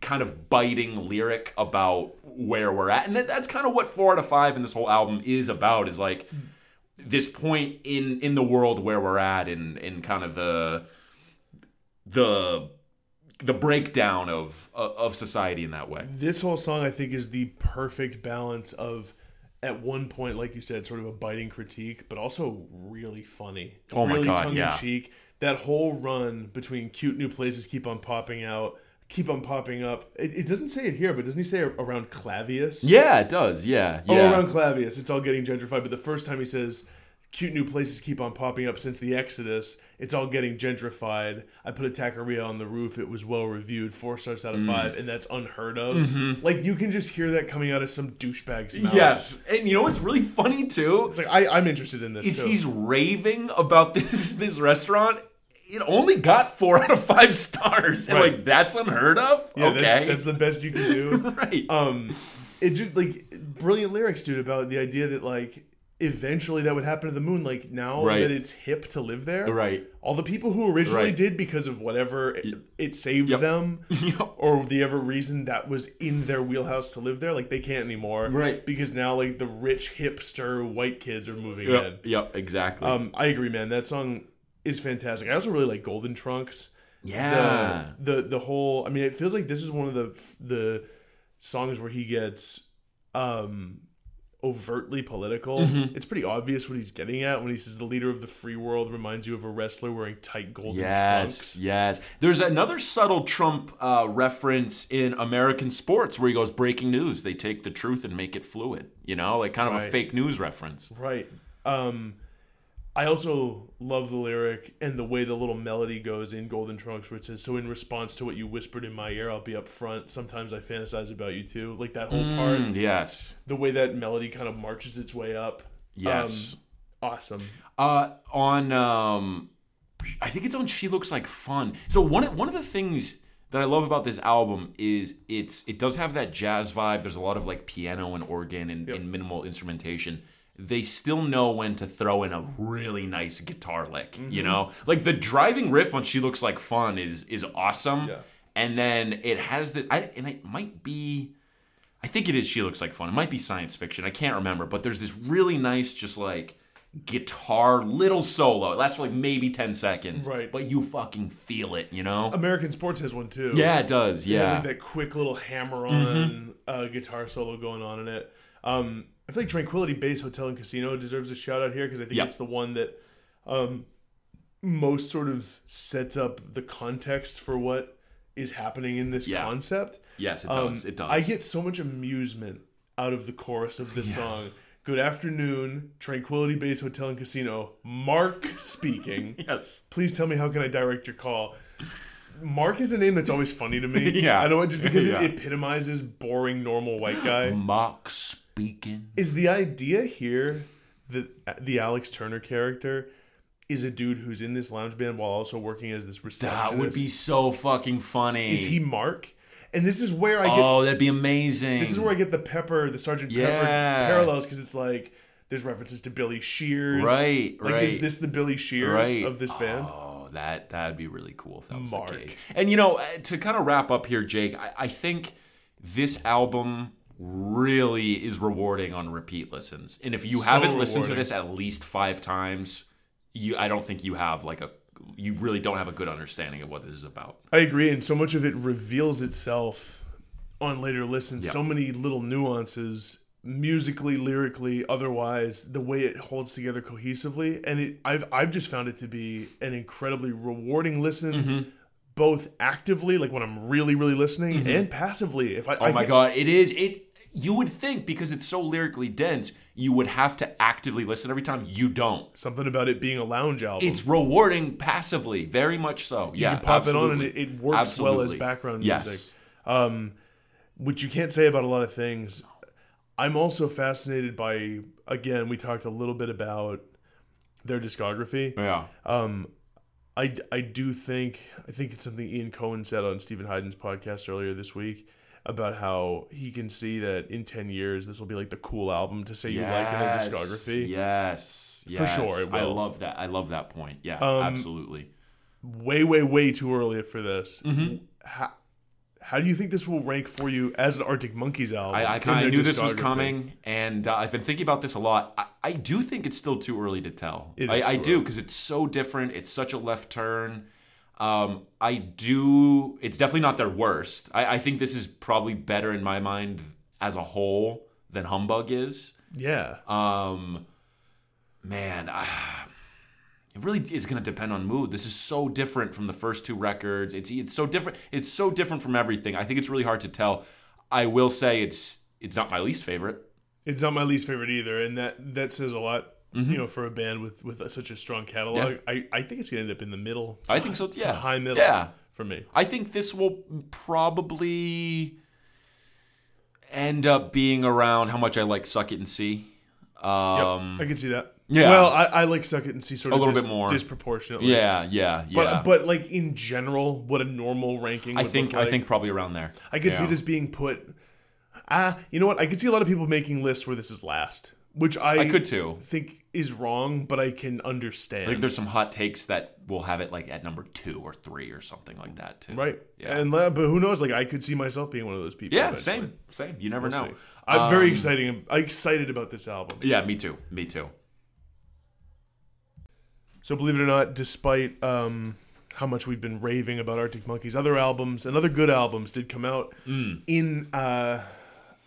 Speaker 1: kind of biting lyric about where we're at and that, that's kind of what four out of five in this whole album is about is like this point in in the world where we're at and in kind of the the the breakdown of uh, of society in that way
Speaker 2: this whole song I think is the perfect balance of at one point, like you said, sort of a biting critique, but also really funny.
Speaker 1: Oh my
Speaker 2: really
Speaker 1: God,
Speaker 2: tongue
Speaker 1: yeah.
Speaker 2: in cheek. That whole run between cute new places keep on popping out, keep on popping up. It, it doesn't say it here, but doesn't he say around Clavius?
Speaker 1: Yeah, it does. Yeah,
Speaker 2: Oh,
Speaker 1: yeah.
Speaker 2: around Clavius, it's all getting gentrified. But the first time he says, "Cute new places keep on popping up since the Exodus," it's all getting gentrified. I put a taqueria on the roof. It was well reviewed, four stars
Speaker 1: Mm.
Speaker 2: out of five, and that's unheard of.
Speaker 1: Mm-hmm.
Speaker 2: Like you can just hear that coming out of some douchebag's mouth.
Speaker 1: yes, and you know what's really funny too
Speaker 2: it's like I, I'm interested in this.
Speaker 1: is
Speaker 2: too.
Speaker 1: he's raving about this this restaurant. It only got four out of five stars, and
Speaker 2: Right.
Speaker 1: like that's unheard of.
Speaker 2: Yeah, that-
Speaker 1: okay,
Speaker 2: that's the best you can do.
Speaker 1: right.
Speaker 2: um, it just like brilliant lyrics, dude, about the idea that like eventually that would happen to the moon. Like now
Speaker 1: Right.
Speaker 2: that it's hip to live there,
Speaker 1: right.
Speaker 2: all the people who originally
Speaker 1: Right.
Speaker 2: did because of whatever it, it saved
Speaker 1: Yep.
Speaker 2: them
Speaker 1: Yep.
Speaker 2: or the ever reason that was in their wheelhouse to live there like they can't anymore
Speaker 1: Right.
Speaker 2: because now like the rich hipster white kids are moving in
Speaker 1: Yep. Yep. Exactly.
Speaker 2: um i agree man that song is fantastic i also really like golden trunks
Speaker 1: yeah.
Speaker 2: the, the the whole i mean it feels like this is one of the the songs where he gets um overtly political
Speaker 1: Mm-hmm.
Speaker 2: it's pretty obvious what he's getting at when he says the leader of the free world reminds you of a wrestler wearing tight golden
Speaker 1: Yes,
Speaker 2: trunks
Speaker 1: yes. There's another subtle Trump uh, reference in American sports where he goes, "Breaking news: They take the truth and make it fluid." You know, like kind of a fake news reference.
Speaker 2: Right. Um, I also love the lyric and the way the little melody goes in Golden Trunks, where it says, "So in response to what you whispered in my ear, I'll be up front. Sometimes I fantasize about you too." Like that whole part,
Speaker 1: Mm, yes,
Speaker 2: the way that melody kind of marches its way up.
Speaker 1: yes.
Speaker 2: Um, awesome.
Speaker 1: Uh, on um, I think it's on "She Looks Like Fun." So one of, one of the things that I love about this album is it's it does have that jazz vibe. There's a lot of like piano and organ and,
Speaker 2: Yep.
Speaker 1: and minimal instrumentation. They still know when to throw in a really nice guitar lick.
Speaker 2: Mm-hmm.
Speaker 1: You know, like the driving riff on "She Looks Like Fun" is is awesome.
Speaker 2: Yeah.
Speaker 1: And then it has the I and it might be. I think it is She Looks Like Fun. It might be science fiction. I can't remember, but there's this really nice, just like guitar little solo. It lasts for like maybe 10 seconds.
Speaker 2: Right.
Speaker 1: But you fucking feel it, you know?
Speaker 2: American Sports has one too.
Speaker 1: yeah, it does.
Speaker 2: It has
Speaker 1: Yeah.
Speaker 2: like that quick little hammer-on uh, guitar solo going on in it. Um, I feel like Tranquility Base Hotel and Casino deserves a shout out here because I think
Speaker 1: Yep.
Speaker 2: it's the one that um, most sort of sets up the context for what is happening in this
Speaker 1: Yeah.
Speaker 2: concept.
Speaker 1: yes, it
Speaker 2: Um,
Speaker 1: does. It does.
Speaker 2: I get so much amusement out of the chorus of this song. Good afternoon, Tranquility Base Hotel and Casino. Mark speaking.
Speaker 1: Yes.
Speaker 2: Please tell me how can I direct your call. Mark is a name that's always funny to me.
Speaker 1: Yeah.
Speaker 2: I know just because
Speaker 1: Yeah.
Speaker 2: it epitomizes boring normal white guy.
Speaker 1: Mark speaking.
Speaker 2: Is the idea here that the Alex Turner character is a dude who's in this lounge band while also working as this receptionist?
Speaker 1: That would be so fucking funny.
Speaker 2: Is he Mark? And this is where I get
Speaker 1: Oh, that'd be amazing.
Speaker 2: This is where I get the Pepper, the Sergeant Pepper parallels because it's like there's references to Billy Shears.
Speaker 1: Right,
Speaker 2: Like, is this the Billy Shears
Speaker 1: right.
Speaker 2: of this band?
Speaker 1: Oh, that that'd be really cool if that was
Speaker 2: Mark.
Speaker 1: the case. And you know, uh, to kind of wrap up here, Jake, I, I think this album really is rewarding on repeat listens. And if you
Speaker 2: So
Speaker 1: haven't listened to this at least five times, you I don't think you have like a you really don't have a good understanding of what this is about.
Speaker 2: I agree, and so much of it reveals itself on later listens. So many little nuances, musically, lyrically, otherwise, the way it holds together cohesively, and it I've I've just found it to be an incredibly rewarding listen.
Speaker 1: Mm-hmm.
Speaker 2: Both actively, like when I'm really, really listening, and passively. If I,
Speaker 1: Oh my god, it is it you would think because it's so lyrically dense, you would have to actively listen every time. You don't.
Speaker 2: something about it being a lounge album.
Speaker 1: It's rewarding passively, very much so.
Speaker 2: you
Speaker 1: yeah,
Speaker 2: can pop it on and
Speaker 1: absolutely.
Speaker 2: it, it works well as
Speaker 1: Absolutely.
Speaker 2: background
Speaker 1: Yes.
Speaker 2: music. Um, which you can't say about a lot of things. I'm also fascinated by again, we talked a little bit about their discography.
Speaker 1: Yeah.
Speaker 2: Um, I, I do think I think it's something Ian Cohen said on Steven Hyden's podcast earlier this week about how he can see that in ten years this will be like the cool album to say you like in their discography.
Speaker 1: Yes.
Speaker 2: For
Speaker 1: yes.
Speaker 2: sure, it
Speaker 1: I love that. I love that point. Yeah,
Speaker 2: Um,
Speaker 1: absolutely.
Speaker 2: Way way way too early for this.
Speaker 1: Mm-hmm.
Speaker 2: How, how do you think this will rank for you as an Arctic Monkeys album?
Speaker 1: I, I of knew this was coming, and uh, I've been thinking about this a lot. I, I do think it's still too early to tell.
Speaker 2: It
Speaker 1: I, I do because it's so different. It's such a left turn. Um, I do. It's definitely not their worst. I, I think this is probably better in my mind as a whole than Humbug is.
Speaker 2: Yeah.
Speaker 1: Um, man, it really is going to depend on mood. This is so different from the first two records. It's it's so different. It's so different from everything. I think it's really hard to tell. I will say it's it's not my least favorite.
Speaker 2: It's not my least favorite either, and that that says a lot. You know, for a band with with such a strong catalog, I, I think it's gonna end up in the middle.
Speaker 1: I think so. Yeah,
Speaker 2: high middle.
Speaker 1: Yeah,
Speaker 2: for me.
Speaker 1: I think this will probably end up being around how much I like Suck It and See.
Speaker 2: Yep,
Speaker 1: Um,
Speaker 2: I can see that.
Speaker 1: yeah.
Speaker 2: Well, I, I like Suck It and See sort of A
Speaker 1: little
Speaker 2: dis-
Speaker 1: bit more.
Speaker 2: disproportionately.
Speaker 1: yeah, yeah, yeah.
Speaker 2: But but like in general, what a normal ranking.
Speaker 1: I think
Speaker 2: like.
Speaker 1: I think probably around there.
Speaker 2: I could see this being put. Ah, you know what? I could see a lot of people making lists where this is last, which I,
Speaker 1: I could too.
Speaker 2: think is wrong, but I can understand.
Speaker 1: Like there's some hot takes that will have it like at number two or three or something like that too.
Speaker 2: right?
Speaker 1: Yeah.
Speaker 2: And but who knows? Like I could see myself being one of those people.
Speaker 1: Yeah,
Speaker 2: eventually.
Speaker 1: same, same. You never
Speaker 2: We'll
Speaker 1: know.
Speaker 2: see. I'm very
Speaker 1: Um,
Speaker 2: exciting. I'm excited about this album.
Speaker 1: Yeah, me too. Me too.
Speaker 2: So believe it or not, despite um, how much we've been raving about Arctic Monkeys, other albums and other good albums did come out
Speaker 1: Mm.
Speaker 2: in uh,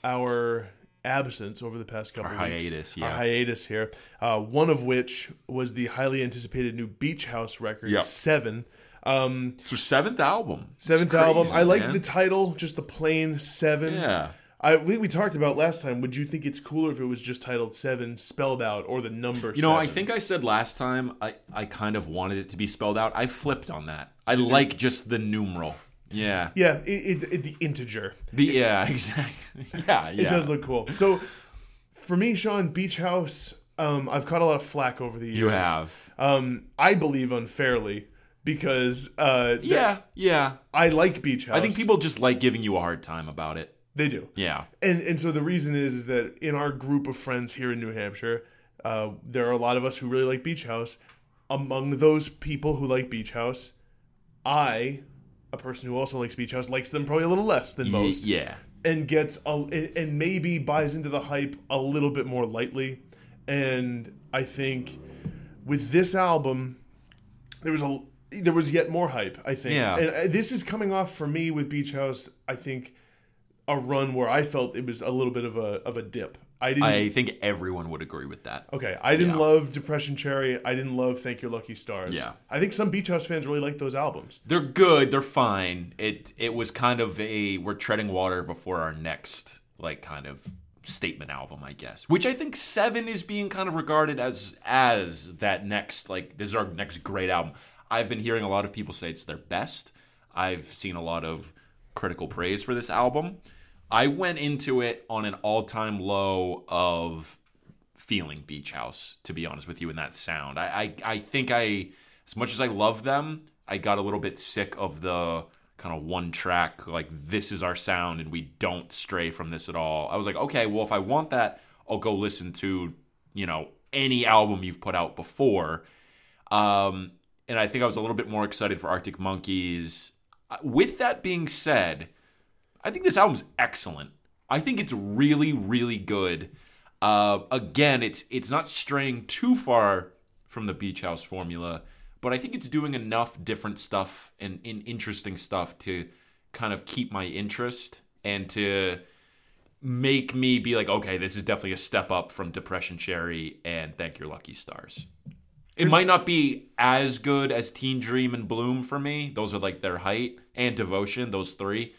Speaker 2: our absence over the past couple
Speaker 1: Our
Speaker 2: of weeks.
Speaker 1: hiatus,
Speaker 2: Our
Speaker 1: yeah.
Speaker 2: hiatus here. Uh, one of which was the highly anticipated new Beach House record,
Speaker 1: Yep.
Speaker 2: Seven. Um,
Speaker 1: It's her seventh album.
Speaker 2: Seventh
Speaker 1: crazy,
Speaker 2: album. I like the title, just the plain Seven.
Speaker 1: Yeah.
Speaker 2: I we, we talked about last time. Would you think it's cooler if it was just titled Seven, spelled out, or the number?
Speaker 1: You know, I think I said last time I, I kind of wanted it to be spelled out. I flipped on that. I like just the numeral. Yeah.
Speaker 2: Yeah, it, it, it, the integer.
Speaker 1: The yeah, exactly. Yeah, yeah.
Speaker 2: It does look cool. So, for me, Sean, Beach House, um, I've caught a lot of flack over the years.
Speaker 1: you have.
Speaker 2: Um, I believe unfairly because uh,
Speaker 1: Yeah, yeah.
Speaker 2: I like Beach House.
Speaker 1: I think people just like giving you a hard time about it.
Speaker 2: they do,
Speaker 1: Yeah.
Speaker 2: and and so the reason is is that in our group of friends here in New Hampshire, uh, there are a lot of us who really like Beach House. Among those people who like Beach House, I, a person who also likes Beach House, likes them probably a little less than most.
Speaker 1: Yeah.
Speaker 2: and gets a, and, and maybe buys into the hype a little bit more lightly and i think with this album there was a there was yet more hype i think
Speaker 1: Yeah.
Speaker 2: and uh, this is coming off for me with beach house i think a run where i felt it was a little bit of a of a dip i didn't
Speaker 1: I think everyone would agree with that.
Speaker 2: okay i didn't
Speaker 1: Yeah.
Speaker 2: love depression cherry i didn't love thank your lucky stars
Speaker 1: Yeah.
Speaker 2: i think some beach house fans really like those albums
Speaker 1: They're good. They're fine. It it was kind of a we're treading water before our next like kind of statement album, I guess. Which I think Seven is being kind of regarded as as that next like this is our next great album. I've been hearing a lot of people say it's their best. I've seen a lot of critical praise for this album. I went into it on an all-time low of feeling Beach House, to be honest with you, in that sound. I, I, I think I, as much as I love them, I got a little bit sick of the kind of one track, like, this is our sound and we don't stray from this at all. I was like, okay, well, if I want that, I'll go listen to, you know, any album you've put out before. Um, and I think I was a little bit more excited for Arctic Monkeys. Uh, With that being said, I think this album's excellent. I think it's really, really good. Uh, again, it's it's not straying too far from the Beach House formula, but I think it's doing enough different stuff and, and interesting stuff to kind of keep my interest and to make me be like, okay, this is definitely a step up from Depression Cherry and Thank Your Lucky Stars. It might not be as good as Teen Dream and Bloom for me. Those are like their height and Devotion, those three.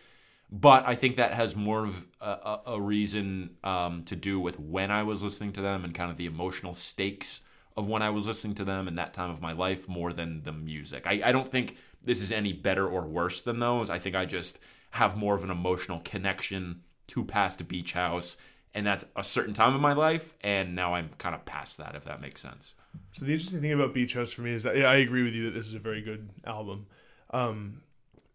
Speaker 1: But I think that has more of a, a, reason um, to do with when I was listening to them and kind of the emotional stakes of when I was listening to them in that time of my life more than the music. I, I don't think this is any better or worse than those. I think I just have more of an emotional connection to past Beach House, and that's a certain time of my life, and now I'm kind of past that, if that makes sense.
Speaker 2: So the interesting thing about Beach House for me is that I agree with you that this is a very good album. Um,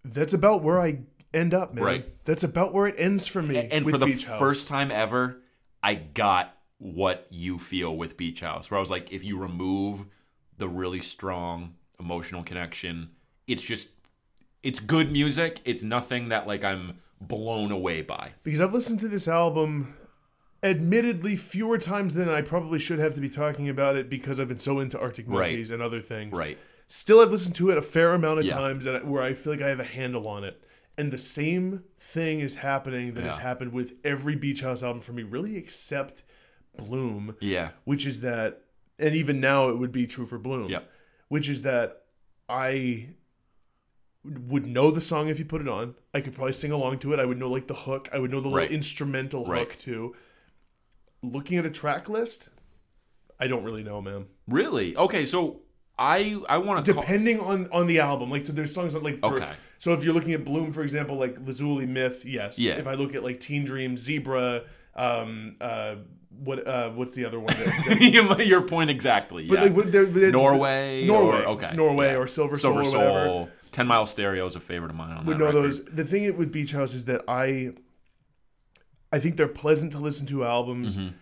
Speaker 2: that's about where I end up, man.
Speaker 1: Right.
Speaker 2: That's about where it ends for me.
Speaker 1: and for the
Speaker 2: Beach House.
Speaker 1: first time ever, I got what you feel with Beach House. Where I was like, if you remove the really strong emotional connection, it's just it's good music. It's nothing that like I'm blown away by.
Speaker 2: because I've listened to this album, admittedly fewer times than I probably should have to be talking about it because I've been so into Arctic
Speaker 1: Right.
Speaker 2: Monkeys and other things.
Speaker 1: Right.
Speaker 2: Still, I've listened to it a fair amount of
Speaker 1: Yeah.
Speaker 2: times where I feel like I have a handle on it. And the same thing is happening that has happened with every Beach House album for me, really, except Bloom,
Speaker 1: Yeah.
Speaker 2: which is that, and even now it would be true for Bloom.
Speaker 1: Yep.
Speaker 2: Which is that I would know the song if you put it on. I could probably sing along to it. I would know like the hook. I would know the little instrumental
Speaker 1: Right.
Speaker 2: hook too. Looking at a track list, I don't really know, man.
Speaker 1: Really? Okay, so I I want to
Speaker 2: Depending on on the album, like so, there's songs that like for,
Speaker 1: Okay.
Speaker 2: So if you're looking at Bloom, for example, like Lazuli Myth, yes.
Speaker 1: Yeah.
Speaker 2: If I look at like Teen Dream, Zebra, um, uh, what uh, what's the other one? That,
Speaker 1: your point exactly.
Speaker 2: but
Speaker 1: yeah.
Speaker 2: like they're, they're,
Speaker 1: Norway,
Speaker 2: Norway,
Speaker 1: or, okay,
Speaker 2: Norway,
Speaker 1: yeah.
Speaker 2: or Silver,
Speaker 1: Silver
Speaker 2: Soul,
Speaker 1: Soul.
Speaker 2: or whatever.
Speaker 1: Ten Mile Stereo is a favorite of mine on
Speaker 2: would
Speaker 1: that
Speaker 2: know
Speaker 1: record.
Speaker 2: those. The thing with Beach House is that I, I think they're pleasant to listen to albums,
Speaker 1: Mm-hmm.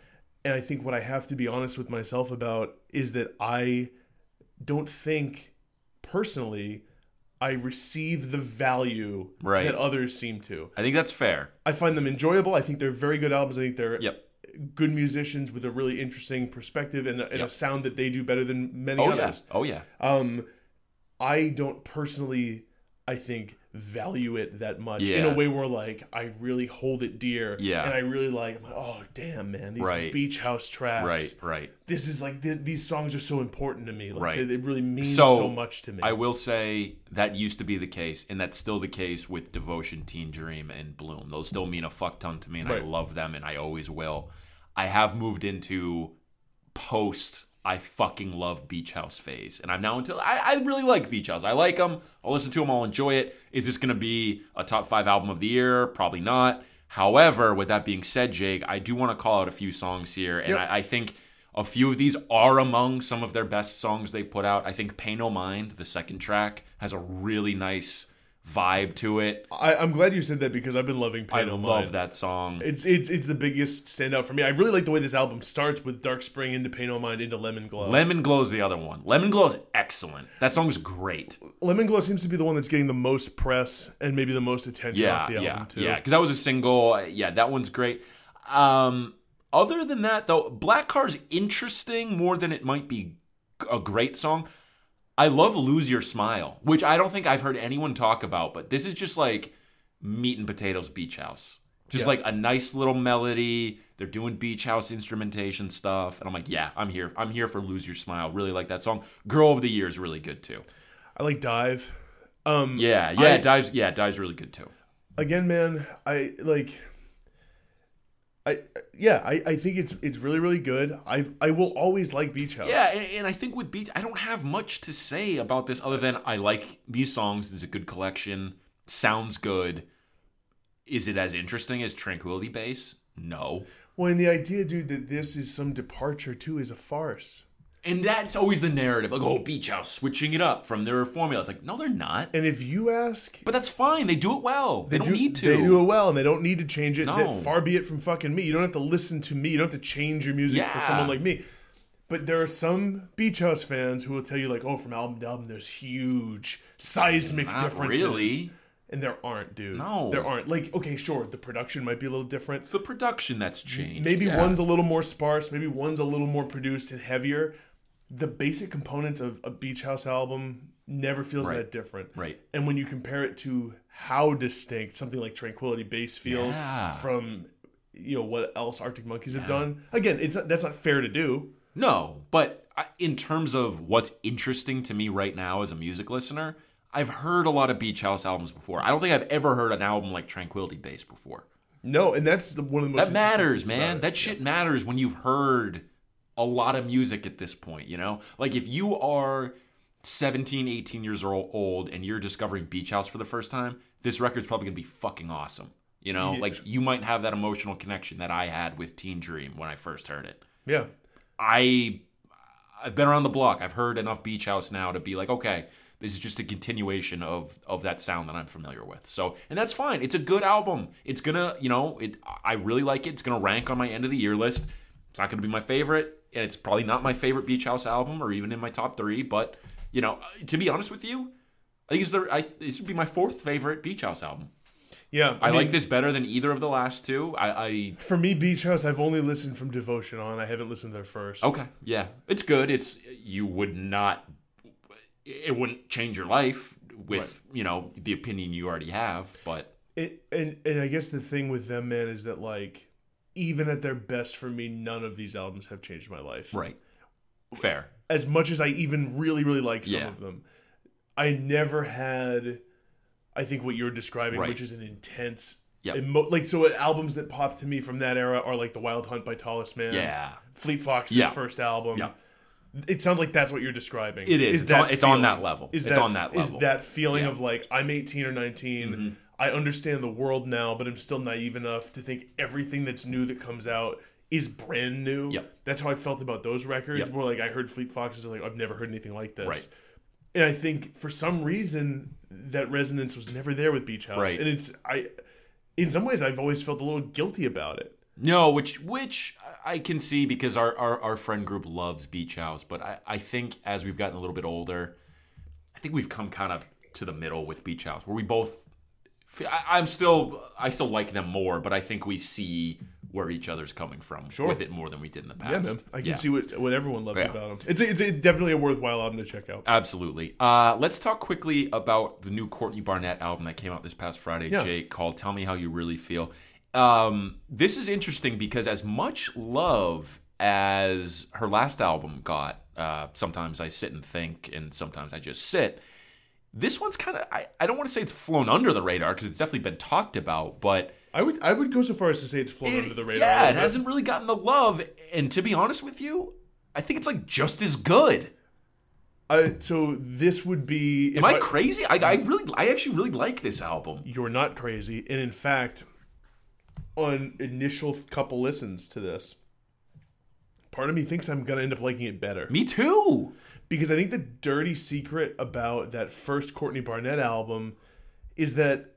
Speaker 2: and I think what I have to be honest with myself about is that I don't think personally I receive the value
Speaker 1: Right.
Speaker 2: that others seem to.
Speaker 1: I think that's fair.
Speaker 2: I find them enjoyable. I think they're very good albums. I think they're
Speaker 1: Yep.
Speaker 2: good musicians with a really interesting perspective and, a, and a sound that they do better than many
Speaker 1: Oh yeah.
Speaker 2: others.
Speaker 1: Oh yeah.
Speaker 2: Um, I don't personally, I think, value it that much in a way where like I really hold it dear.
Speaker 1: Yeah.
Speaker 2: and I really like. I'm like, oh damn, man, these
Speaker 1: Right.
Speaker 2: beach house tracks.
Speaker 1: Right. Right.
Speaker 2: This is like th- these songs are so important to me. Like,
Speaker 1: Right.
Speaker 2: They, they really means
Speaker 1: So,
Speaker 2: so, much to me.
Speaker 1: I will say that used to be the case, and that's still the case with Devotion, Teen Dream, and Bloom. Those still mean a fuck ton to me, and I love them, and I always will. I have moved into post. I fucking love Beach House phase, and I'm now until I, I really like Beach House. I like them. I'll listen to them. I'll enjoy it. Is this going to be a top five album of the year? Probably not. However, with that being said, Jake, I do want to call out a few songs here, and
Speaker 2: Yep.
Speaker 1: I, I think a few of these are among some of their best songs they've put out. I think Pay No Mind, the second track, has a really nice vibe to it.
Speaker 2: I, I'm glad you said that because I've been loving Pay
Speaker 1: I love that song.
Speaker 2: It's it's it's the biggest standout for me. I really like the way this album starts with Dark Spring into Pay No Mind into Lemon Glow.
Speaker 1: Lemon Glow's the other one. Lemon Glow is excellent. That song is great.
Speaker 2: Lemon Glow seems to be the one that's getting the most press and maybe the most attention
Speaker 1: Yeah,
Speaker 2: off the album
Speaker 1: yeah,
Speaker 2: too.
Speaker 1: yeah. Because that was a single. Yeah, that one's great. Um, other than that, though, Black Car's interesting more than it might be a great song. I love "Lose Your Smile," which I don't think I've heard anyone talk about, but this is just like meat and potatoes beach house. Just
Speaker 2: Yeah.
Speaker 1: like a nice little melody. They're doing beach house instrumentation stuff, and I'm like, yeah, I'm here. I'm here for "Lose Your Smile." Really like that song. "Girl of the Year" is really good too.
Speaker 2: I like Dive. Um,
Speaker 1: Yeah, yeah,
Speaker 2: I-
Speaker 1: dives. Yeah, dives really good too.
Speaker 2: again, man, I like. I yeah, I, I think it's it's really really good. I I will always like Beach House.
Speaker 1: Yeah, and, and I think with Beach, I don't have much to say about this other than I like these songs. There's a good collection. Sounds good. Is it as interesting as Tranquility Base? No.
Speaker 2: Well, and the idea, dude, that this is some departure too is a farce.
Speaker 1: And that's always the narrative. Like, oh, Beach House switching it up from their formula. It's like, no, they're not.
Speaker 2: And if you ask,
Speaker 1: But that's fine. They do it well. They, don't
Speaker 2: do-
Speaker 1: need to.
Speaker 2: They do it well, and they don't need to change it.
Speaker 1: No.
Speaker 2: That far be it from fucking me. You don't have to listen to me. You don't have to change your music for someone like me. But there are some Beach House fans who will tell you, like, oh, from album to album, there's huge seismic
Speaker 1: Not
Speaker 2: differences.
Speaker 1: really.
Speaker 2: And there aren't, dude.
Speaker 1: No.
Speaker 2: There aren't. Like, okay, sure, the production might be a little different.
Speaker 1: It's the production that's changed.
Speaker 2: Maybe
Speaker 1: Yeah.
Speaker 2: one's a little more sparse, maybe one's a little more produced and heavier. The basic components of a Beach House album never feels
Speaker 1: Right.
Speaker 2: that different.
Speaker 1: Right.
Speaker 2: And when you compare it to how distinct something like Tranquility Base feels
Speaker 1: Yeah.
Speaker 2: from you know what else Arctic Monkeys have done, again, it's not, that's not fair to do.
Speaker 1: No, but in terms of what's interesting to me right now as a music listener, I've heard a lot of Beach House albums before. I don't think I've ever heard an album like Tranquility Base before.
Speaker 2: No, and that's the, one of the most
Speaker 1: That matters, man. That shit matters when you've heard a lot of music at this point, you know? Like if you are 17, 18 years old and you're discovering Beach House for the first time, this record's probably going to be fucking awesome. You know,
Speaker 2: Yeah.
Speaker 1: like you might have that emotional connection that I had with Teen Dream when I first heard it.
Speaker 2: yeah.
Speaker 1: I I've been around the block. I've heard enough Beach House now to be like, okay, this is just a continuation of of that sound that I'm familiar with. So, and that's fine. It's a good album. It's gonna, you know, it. I really like it. It's gonna rank on my end of the year list. It's not gonna be my favorite, and it's probably not my favorite Beach House album, or even in my top three. But you know, to be honest with you, I think it's the, I, this would be my fourth favorite Beach House album.
Speaker 2: Yeah.
Speaker 1: I,
Speaker 2: mean,
Speaker 1: like this better than either of the last two. I, I
Speaker 2: For me, Beach House, I've only listened from Devotion on. I haven't listened to their first.
Speaker 1: Okay. Yeah. It's good. It's you would not it wouldn't change your life with, you know, the opinion you already have, but
Speaker 2: It, and and I guess the thing with them, man, is that like, even at their best for me, none of these albums have changed my life.
Speaker 1: Right. Fair.
Speaker 2: As much as I even really, really like some
Speaker 1: Yeah.
Speaker 2: of them, I never had. I think what you're describing,
Speaker 1: Right.
Speaker 2: which is an intense.
Speaker 1: Yep.
Speaker 2: Emo- like so, albums that pop to me from that era are like the Wild Hunt by Tallest Man,
Speaker 1: Yeah.
Speaker 2: Fleet Foxes'
Speaker 1: Yeah.
Speaker 2: first album.
Speaker 1: Yeah.
Speaker 2: It sounds like that's what you're describing.
Speaker 1: It is. It's on- it's on that level.
Speaker 2: Is
Speaker 1: It's
Speaker 2: that,
Speaker 1: on that
Speaker 2: Is
Speaker 1: level. Mm-hmm.
Speaker 2: that feeling of like I'm 18 or 19. I understand the world now, but I'm still naive enough to think everything that's new that comes out is brand new.
Speaker 1: Yep.
Speaker 2: That's how I felt about those records.
Speaker 1: Yep.
Speaker 2: Where like I heard Fleet Foxes, like I've never heard anything like this.
Speaker 1: Right.
Speaker 2: And I think for some reason that resonance was never there with Beach House.
Speaker 1: Right.
Speaker 2: And it's I, in some ways, I've always felt a little guilty about it.
Speaker 1: No, which which I can see because our, our, our friend group loves Beach House, but I, I think as we've gotten a little bit older, I think we've come kind of to the middle with Beach House, where we both. I, I'm still I still like them more, but I think we see where each other's coming from
Speaker 2: Sure.
Speaker 1: with it more than we did in the past.
Speaker 2: Yeah, man. I can
Speaker 1: Yeah.
Speaker 2: see what what everyone loves
Speaker 1: Yeah.
Speaker 2: about them. It's a, it's a, definitely a worthwhile album to check out.
Speaker 1: Absolutely. Uh, let's talk quickly about the new Courtney Barnett album that came out this past Friday,
Speaker 2: Yeah.
Speaker 1: Jake, called Tell Me How You Really Feel. Um, this is interesting because, as much love as her last album got, uh, sometimes I sit and think, and sometimes I just sit. This one's kind of, I, I don't want to say it's flown under the radar because it's definitely been talked about, but
Speaker 2: I would I would go so far as to say it's flown
Speaker 1: it-
Speaker 2: under the radar.
Speaker 1: yeah, it hasn't really gotten the love. And to be honest with you, I think it's like just as good.
Speaker 2: I, so this would be.
Speaker 1: Am
Speaker 2: if
Speaker 1: I, crazy? I, I really, I actually really like this album.
Speaker 2: You're not crazy, and in fact, on initial couple listens to this, part of me thinks I'm gonna end up liking it better
Speaker 1: Me too.
Speaker 2: because I think the dirty secret about that first Courtney Barnett album is that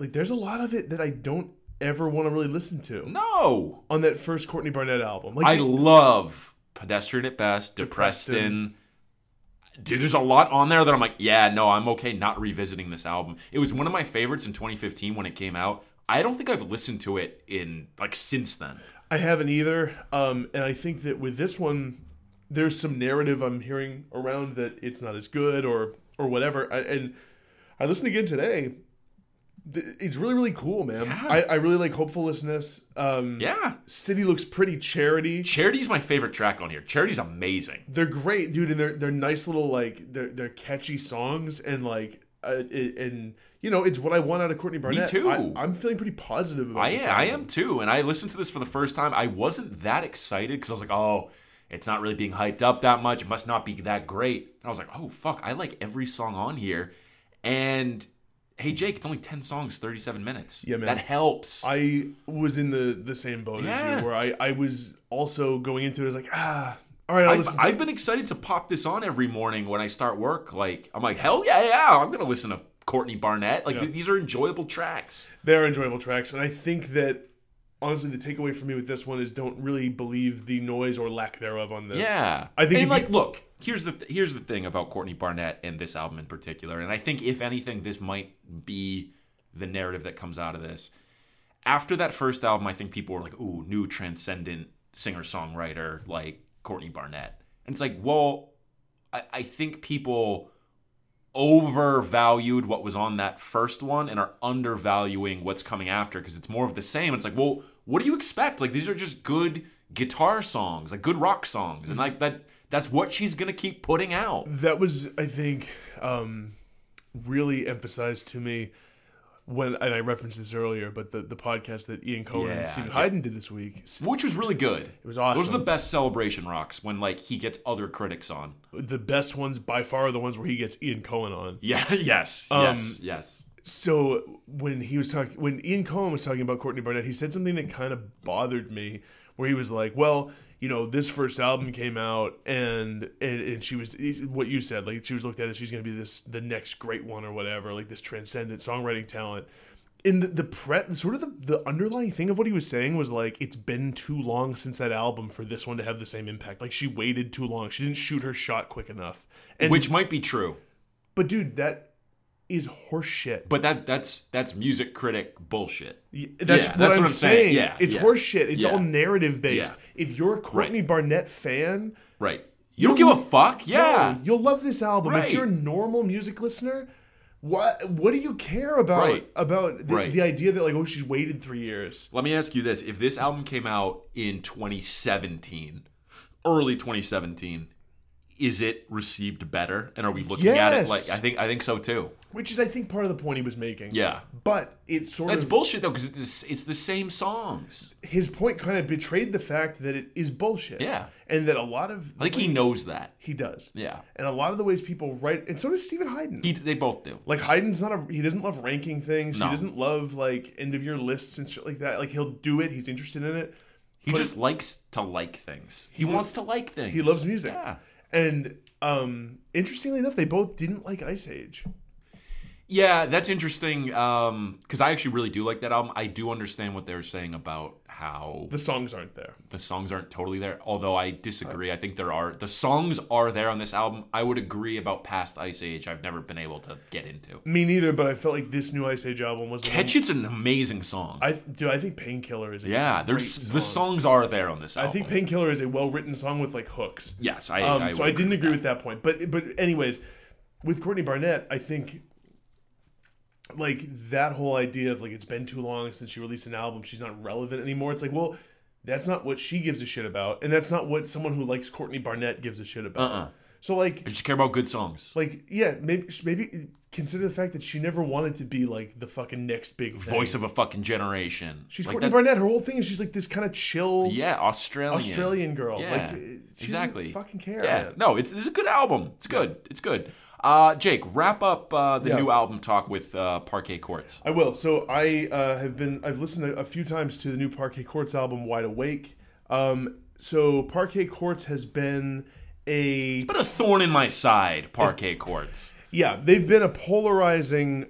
Speaker 2: like there's a lot of it that I don't ever want to really listen to
Speaker 1: No,
Speaker 2: on that first Courtney Barnett album. Like
Speaker 1: I love Pedestrian at Best, Depressed
Speaker 2: Depressed
Speaker 1: in. Dude, there's a lot on there that I'm like, yeah, no, I'm okay not revisiting this album. It was one of my favorites in 2015 when it came out. I don't think I've listened to it in like since then.
Speaker 2: I haven't either. Um, and I think that with this one, there's some narrative I'm hearing around that it's not as good or or whatever. I, and I listened again today. It's really really cool, man.
Speaker 1: Yeah.
Speaker 2: I, I really like hopefulness. Um,
Speaker 1: Yeah,
Speaker 2: City looks pretty charity.
Speaker 1: Charity's my favorite track on here. Charity's amazing.
Speaker 2: They're great, dude, and they're they're nice little like they're they're catchy songs and like uh, and you know it's what I want out of Courtney Barnett.
Speaker 1: Me too.
Speaker 2: I, am feeling pretty positive about.
Speaker 1: I
Speaker 2: this
Speaker 1: am, I am too. And I listened to this for the first time. I wasn't that excited because I was like, oh, it's not really being hyped up that much. It must not be that great. And I was like, oh, fuck, I like every song on here. And hey, Jake, it's only 10 songs, 37 minutes.
Speaker 2: Yeah, man.
Speaker 1: That helps.
Speaker 2: I was in the the same boat as you, where I I was also going into it I was like ah, all right,
Speaker 1: I've, I've been excited to pop this on every morning when I start work. Like, I'm like, hell yeah, yeah, I'm going to listen to Courtney Barnett. Like,
Speaker 2: Yeah.
Speaker 1: these are enjoyable tracks.
Speaker 2: They're enjoyable tracks, and I think that honestly, the takeaway for me with this one is don't really believe the noise or lack thereof on this.
Speaker 1: Yeah,
Speaker 2: I think
Speaker 1: And like,
Speaker 2: you-
Speaker 1: look, here's the here's the thing about Courtney Barnett and this album in particular, and I think if anything, this might be the narrative that comes out of this. After that first album, I think people were like, "Ooh, new transcendent singer songwriter like Courtney Barnett," and it's like, well, I, I think people overvalued what was on that first one and are undervaluing what's coming after because it's more of the same. It's like, well, what do you expect? Like these are just good guitar songs, like good rock songs, and like that. That's what she's gonna keep putting out.
Speaker 2: that was I think um, really emphasized to me when and I referenced this earlier, but the the podcast that Ian Cohen
Speaker 1: Yeah,
Speaker 2: and Steven
Speaker 1: yeah.
Speaker 2: Hyden did this week,
Speaker 1: Which was really good. It
Speaker 2: was awesome.
Speaker 1: Those are the best celebration rocks when like he gets other critics on.
Speaker 2: the best ones by far are the ones where he gets Ian Cohen on.
Speaker 1: Yeah. Yes.
Speaker 2: Um,
Speaker 1: yes. Yes.
Speaker 2: So when he was talking, when Ian Cohen was talking about Courtney Barnett, he said something that kind of bothered me, where he was like, "Well, you know, this first album came out, and and, and she was what you said, like she was looked at as she's going to be this the next great one or whatever, like this transcendent songwriting talent." In the the pre, sort of the, the underlying thing of what he was saying was like it's been too long since that album for this one to have the same impact. Like she waited too long. She didn't shoot her shot quick enough. And
Speaker 1: Which might be true,
Speaker 2: but dude, that is horseshit.
Speaker 1: but that that's that's music critic bullshit.
Speaker 2: Y- That's,
Speaker 1: Yeah,
Speaker 2: what,
Speaker 1: that's
Speaker 2: I'm
Speaker 1: what I'm saying.
Speaker 2: saying.
Speaker 1: Yeah,
Speaker 2: it's
Speaker 1: yeah.
Speaker 2: horseshit. It's
Speaker 1: Yeah.
Speaker 2: all narrative based.
Speaker 1: Yeah.
Speaker 2: If you're a Courtney Barnett fan,
Speaker 1: Right. You don't give a fuck. Yeah.
Speaker 2: no, you'll love this album. If you're a normal music listener, What what do you care about
Speaker 1: Right.
Speaker 2: about the,
Speaker 1: Right.
Speaker 2: the idea that like oh she's waited three years?
Speaker 1: Let me ask you this: If this album came out in 2017, early 2017, is it received better? And are we looking at it like I think I think so too?
Speaker 2: Which is I think part of the point he was making.
Speaker 1: Yeah.
Speaker 2: But it's sort
Speaker 1: That's
Speaker 2: of
Speaker 1: bullshit though, because it's it's the same songs.
Speaker 2: his point kind of betrayed the fact that it is bullshit.
Speaker 1: Yeah.
Speaker 2: And that a lot of
Speaker 1: I think he knows that.
Speaker 2: he does.
Speaker 1: Yeah,
Speaker 2: And a lot of the ways people write and so does Steven Hyden.
Speaker 1: he, they both do.
Speaker 2: like Hyden's not a he doesn't love ranking things.
Speaker 1: No.
Speaker 2: He doesn't love like end of year lists and shit like that. Like he'll do it, he's interested in it.
Speaker 1: He
Speaker 2: But-
Speaker 1: just likes to like things. He, wants to like things.
Speaker 2: He loves music.
Speaker 1: Yeah.
Speaker 2: And um interestingly enough, they both didn't like Ice Age.
Speaker 1: Yeah, that's interesting. Because I actually really do like that album. I do understand what they were saying about how
Speaker 2: The songs aren't there.
Speaker 1: the songs aren't totally there. Although I disagree. I think there are the songs are there on this album. I would agree about past Ice Age. I've never been able to get into.
Speaker 2: Me neither, but I felt like this new Ice Age album was
Speaker 1: Catch It's an amazing song.
Speaker 2: I do. I think Painkiller is a
Speaker 1: yeah, there's
Speaker 2: song.
Speaker 1: the songs are there on this
Speaker 2: I think Painkiller is a well written song with like hooks.
Speaker 1: yes, I.
Speaker 2: Um,
Speaker 1: I
Speaker 2: so I didn't agree
Speaker 1: that.
Speaker 2: with that point. But but anyways, with Courtney Barnett, I think like that whole idea of like it's been too long since she released an album, she's not relevant anymore. It's like, well, that's not what she gives a shit about, and that's not what someone who likes Courtney Barnett gives a shit about.
Speaker 1: Uh-uh.
Speaker 2: So like
Speaker 1: I just care about good songs.
Speaker 2: like yeah, maybe maybe consider the fact that she never wanted to be like the fucking next big thing.
Speaker 1: Voice of a fucking generation.
Speaker 2: She's
Speaker 1: like
Speaker 2: Courtney
Speaker 1: that-
Speaker 2: Barnett. Her whole thing is she's like this kind of chill
Speaker 1: Yeah, Australian.
Speaker 2: Australian girl.
Speaker 1: Yeah,
Speaker 2: like, she
Speaker 1: exactly.
Speaker 2: Fucking care.
Speaker 1: Yeah, no, it's, it's a good album. It's good. It's good. Uh, Jake, wrap up uh, the
Speaker 2: Yeah.
Speaker 1: new album talk with uh, Parquet Courts.
Speaker 2: I will. So I uh, have been. I've listened a, a few times to the new Parquet Courts album, Wide Awake. Um, so Parquet Courts has been a
Speaker 1: But a thorn in my side, Parquet Courts.
Speaker 2: yeah. They've been a polarizing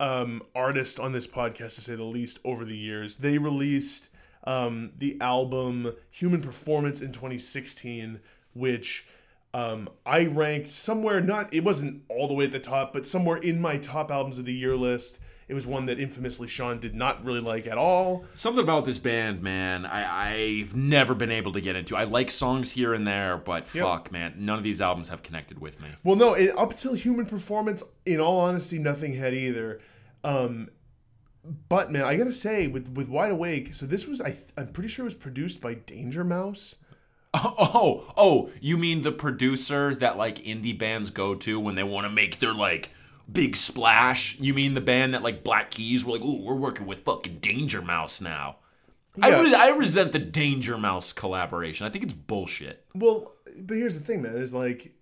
Speaker 2: um, artist on this podcast, to say the least, over the years. They released um, the album Human Performance in 2016, which. Um, I ranked somewhere not it wasn't all the way at the top, but somewhere in my top albums of the year list. It was one that infamously Sean did not really like at all.
Speaker 1: Something about this band, man, I, I've never been able to get into. I like songs here and there, but fuck, man, none of these albums have connected with me.
Speaker 2: Well, no, it, up till Human Performance, in all honesty, nothing had either. Um, but man, I gotta say, with with Wide Awake, so this was I I'm pretty sure it was produced by Danger Mouse.
Speaker 1: Oh, oh, you mean the producer that like indie bands go to when they want to make their like big splash? You mean the band that like Black Keys were like, "Ooh, we're working with fucking Danger Mouse now." I re- I resent the Danger Mouse collaboration. I think it's bullshit.
Speaker 2: Well, but here's the thing, man. Is like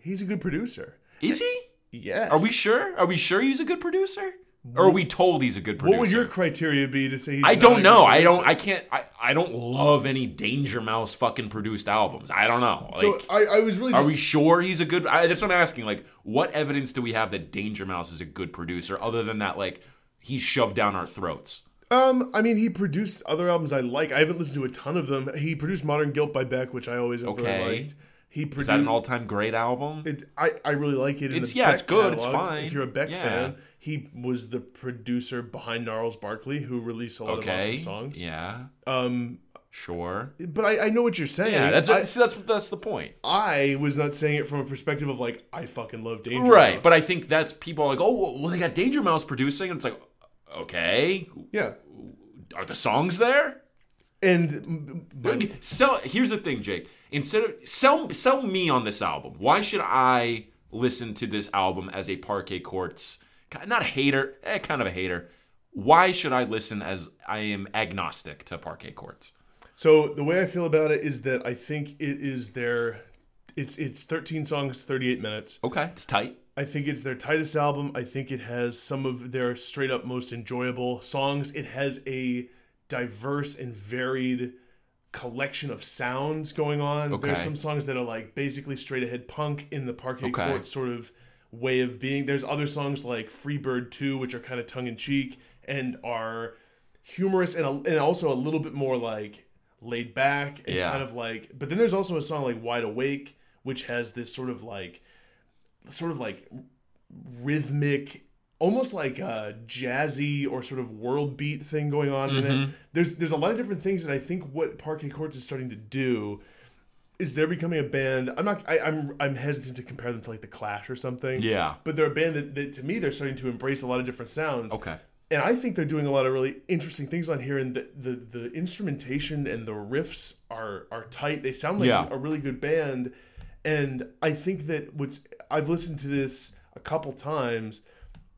Speaker 2: he's a good producer.
Speaker 1: Is he?
Speaker 2: Yes.
Speaker 1: Are we sure? Are we sure he's a good producer? Or are we told he's a good producer?
Speaker 2: What would your criteria be to say? He's
Speaker 1: I don't
Speaker 2: good
Speaker 1: know. I don't. I can't. I, I don't love any Danger Mouse fucking produced albums. I don't know. Like,
Speaker 2: So I, I was really.
Speaker 1: Are
Speaker 2: Just,
Speaker 1: we sure he's a good? I, that's what I'm asking. Like, what evidence do we have that Danger Mouse is a good producer, other than that, like, he's shoved down our throats?
Speaker 2: um, I mean, he produced other albums I like. I haven't listened to a ton of them. He produced Modern Guilt by Beck, which I always
Speaker 1: Okay.
Speaker 2: really liked. He produced.
Speaker 1: Is that an all-time great album?
Speaker 2: It, I, I really like it. In
Speaker 1: It's- yeah,
Speaker 2: Beck
Speaker 1: it's good, it's fine.
Speaker 2: If you're a Beck
Speaker 1: Yeah.
Speaker 2: fan, he was the producer behind Gnarls Barkley, who released a lot of awesome songs.
Speaker 1: Yeah.
Speaker 2: Um,
Speaker 1: Sure.
Speaker 2: but I, I know what you're saying.
Speaker 1: Yeah. That's
Speaker 2: I,
Speaker 1: see, that's that's the point.
Speaker 2: I was not saying it from a perspective of like I fucking love Danger.
Speaker 1: Right.
Speaker 2: Mouse.
Speaker 1: But I think that's people are like, oh, well, they got Danger Mouse producing, and it's like, okay,
Speaker 2: yeah,
Speaker 1: are the songs there?
Speaker 2: and but,
Speaker 1: Sell. Here's the thing, Jake. Instead of sell sell me on this album. Why should I listen to this album as a Parquet Courts? Not a hater, eh, kind of a hater. Why should I listen as I am agnostic to Parquet Courts?
Speaker 2: so the way I feel about it is that I think it is their. It's it's 13 songs, 38 minutes.
Speaker 1: Okay, it's tight.
Speaker 2: I think it's their tightest album. I think it has some of their straight up most enjoyable songs. It has a diverse and varied collection of sounds going on.
Speaker 1: Okay.
Speaker 2: There's some songs that are like basically straight ahead punk in the Parquet
Speaker 1: Okay.
Speaker 2: Court sort of way of being. There's other songs like Free Bird 2, which are kind of tongue in cheek and are humorous and, a, and also a little bit more like laid back and
Speaker 1: Yeah.
Speaker 2: kind of like. But then there's also a song like Wide Awake, which has this sort of like sort of like rhythmic almost like a jazzy or sort of world beat thing going on in
Speaker 1: Mm-hmm.
Speaker 2: it there's there's a lot of different things that i think what parquet courts is starting to do is they're becoming a band. I'm not. I, I'm I'm hesitant to compare them to like the Clash or something.
Speaker 1: Yeah.
Speaker 2: But they're a band that, that to me they're starting to embrace a lot of different sounds.
Speaker 1: Okay.
Speaker 2: And I think they're doing a lot of really interesting things on here, and the the, the instrumentation and the riffs are are tight. They sound like
Speaker 1: Yeah.
Speaker 2: a really good band, and I think that what's I've listened to this a couple times,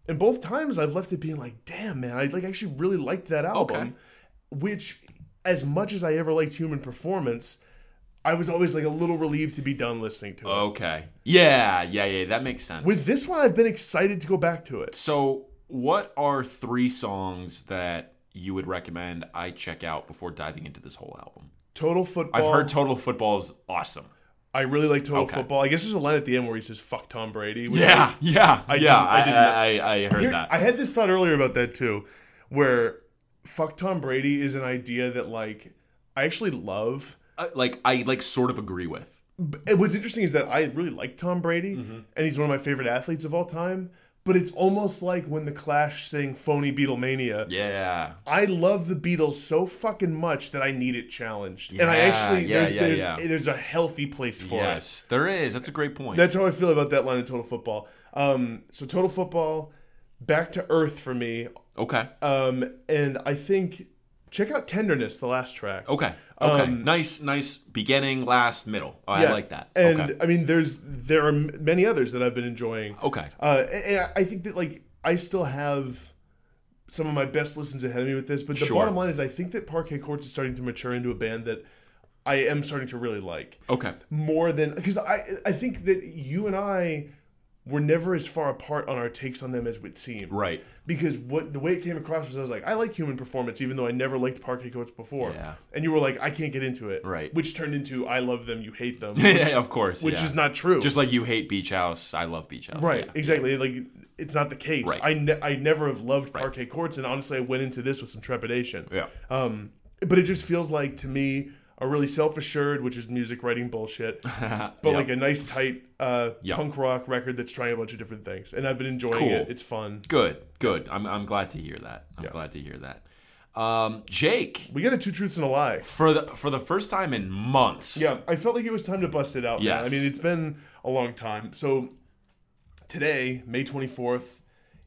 Speaker 2: and both times I've left it being like, damn man, I like actually really liked that album,
Speaker 1: Okay.
Speaker 2: which as much as I ever liked Human Performance. I was always like a little relieved to be done listening to it.
Speaker 1: Okay. Yeah, yeah, yeah. That makes sense.
Speaker 2: With this one, I've been excited to go back to it.
Speaker 1: so, what are three songs that you would recommend I check out before diving into this whole album?
Speaker 2: Total football.
Speaker 1: I've heard Total Football is awesome.
Speaker 2: I really like Total
Speaker 1: Okay.
Speaker 2: Football. I guess there's a line at the end where he says "fuck Tom Brady."
Speaker 1: Yeah, yeah,
Speaker 2: I
Speaker 1: yeah.
Speaker 2: didn't- I
Speaker 1: I,
Speaker 2: didn't
Speaker 1: I, I, I heard
Speaker 2: Here-
Speaker 1: that.
Speaker 2: I had this thought earlier about that too, where "fuck Tom Brady" is an idea that like I actually love.
Speaker 1: Uh, like, I like sort of agree with.
Speaker 2: And what's interesting is that I really like Tom Brady,
Speaker 1: Mm-hmm.
Speaker 2: and he's one of my favorite athletes of all time. But it's almost like when the Clash sang "Phony Beatlemania."
Speaker 1: Yeah.
Speaker 2: I love the Beatles so fucking much that I need it challenged, and I actually
Speaker 1: yeah,
Speaker 2: there's
Speaker 1: yeah,
Speaker 2: there's,
Speaker 1: yeah.
Speaker 2: there's a healthy place for it.
Speaker 1: Yes, there is. That's a great point.
Speaker 2: That's how I feel about that line of Total Football. Um, so Total Football, back to earth for me.
Speaker 1: okay.
Speaker 2: Um, and I think check out Tenderness, the last track.
Speaker 1: Okay. Okay.
Speaker 2: Um,
Speaker 1: nice, nice beginning, last, middle. Oh, I like that.
Speaker 2: And
Speaker 1: okay.
Speaker 2: I mean, there's there are many others that I've been enjoying.
Speaker 1: Okay.
Speaker 2: Uh, and and I think that like I still have some of my best listens ahead of me with this, but the
Speaker 1: Sure.
Speaker 2: bottom line is I think that Parquet Courts is starting to mature into a band that I am starting to really like.
Speaker 1: Okay.
Speaker 2: more than because I I think that you and I were never as far apart on our takes on them as would seem.
Speaker 1: Right.
Speaker 2: Because what the way it came across was I was like, I like human performance, even though I never liked Parquet Courts before.
Speaker 1: Yeah.
Speaker 2: And you were like, I can't get into it.
Speaker 1: Right.
Speaker 2: Which turned into I love them, you hate them.
Speaker 1: yeah, of course.
Speaker 2: which
Speaker 1: yeah.
Speaker 2: is not true.
Speaker 1: Just like you hate Beach House, I love Beach House.
Speaker 2: right.
Speaker 1: Yeah.
Speaker 2: Exactly. Like it's not the case.
Speaker 1: Right.
Speaker 2: I ne- I never have loved Parquet Courts, and honestly, I went into this with some trepidation.
Speaker 1: Yeah.
Speaker 2: Um, but it just feels like to me a really self-assured, which is music writing bullshit, but
Speaker 1: But
Speaker 2: like a nice tight uh,
Speaker 1: Yeah.
Speaker 2: punk rock record that's trying a bunch of different things, and I've been enjoying
Speaker 1: Cool.
Speaker 2: it. It's fun.
Speaker 1: good, good. I'm I'm glad to hear that. I'm
Speaker 2: Yeah.
Speaker 1: glad to hear that. Um, Jake,
Speaker 2: We got a two truths and a lie.
Speaker 1: for the for the first time in months.
Speaker 2: Yeah, I felt like it was time to bust it out.
Speaker 1: Yes.
Speaker 2: I mean it's been a long time. So today, May twenty fourth,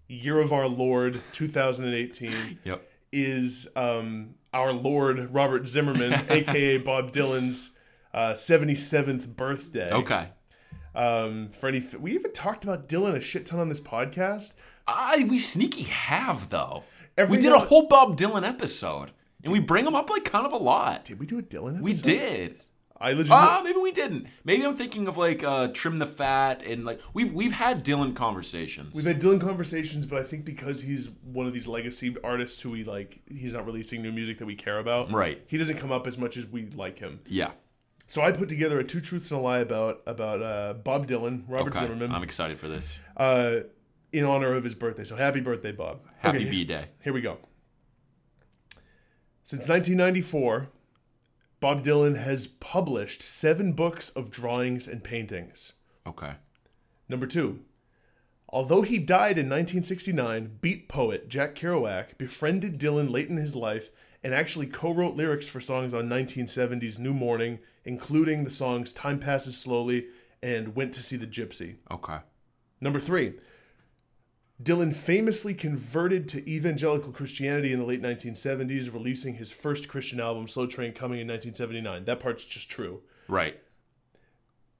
Speaker 2: year of our Lord, two thousand and eighteen.
Speaker 1: Yep.
Speaker 2: is um, our Lord Robert Zimmerman, aka Bob Dylan's seventy seventh birthday.
Speaker 1: Okay.
Speaker 2: Um, for any, we even talked about Dylan a shit ton on this podcast.
Speaker 1: I we sneaky have though.
Speaker 2: Every
Speaker 1: we did a whole Bob Dylan episode, and we bring him up like kind of a lot.
Speaker 2: Did we do a Dylan? Episode?
Speaker 1: We did.
Speaker 2: I legit.
Speaker 1: Ah, maybe we didn't. Maybe I'm thinking of like uh, trim the fat and like we've we've had Dylan conversations.
Speaker 2: We've had Dylan conversations, but I think because he's one of these legacy artists who we like, he's not releasing new music that we care about.
Speaker 1: Right.
Speaker 2: He doesn't come up as much as we like him.
Speaker 1: yeah.
Speaker 2: So I put together a two truths and a lie about about uh, Bob Dylan, Robert
Speaker 1: Okay.
Speaker 2: Zimmerman,
Speaker 1: I'm excited for this.
Speaker 2: uh, in honor of his birthday. So happy birthday, Bob!
Speaker 1: Happy
Speaker 2: Okay,
Speaker 1: B Day.
Speaker 2: Here we go. Since 1994, Bob Dylan has published seven books of drawings and paintings.
Speaker 1: Okay.
Speaker 2: Number two, although he died in 1969, beat poet Jack Kerouac befriended Dylan late in his life and actually co wrote lyrics for songs on 1970's New Morning, including the songs Time Passes Slowly and Went to See the Gypsy.
Speaker 1: Okay.
Speaker 2: Number three, Dylan famously converted to evangelical Christianity in the late 1970s, releasing his first Christian album, Slow Train, coming in 1979. That part's just true.
Speaker 1: Right.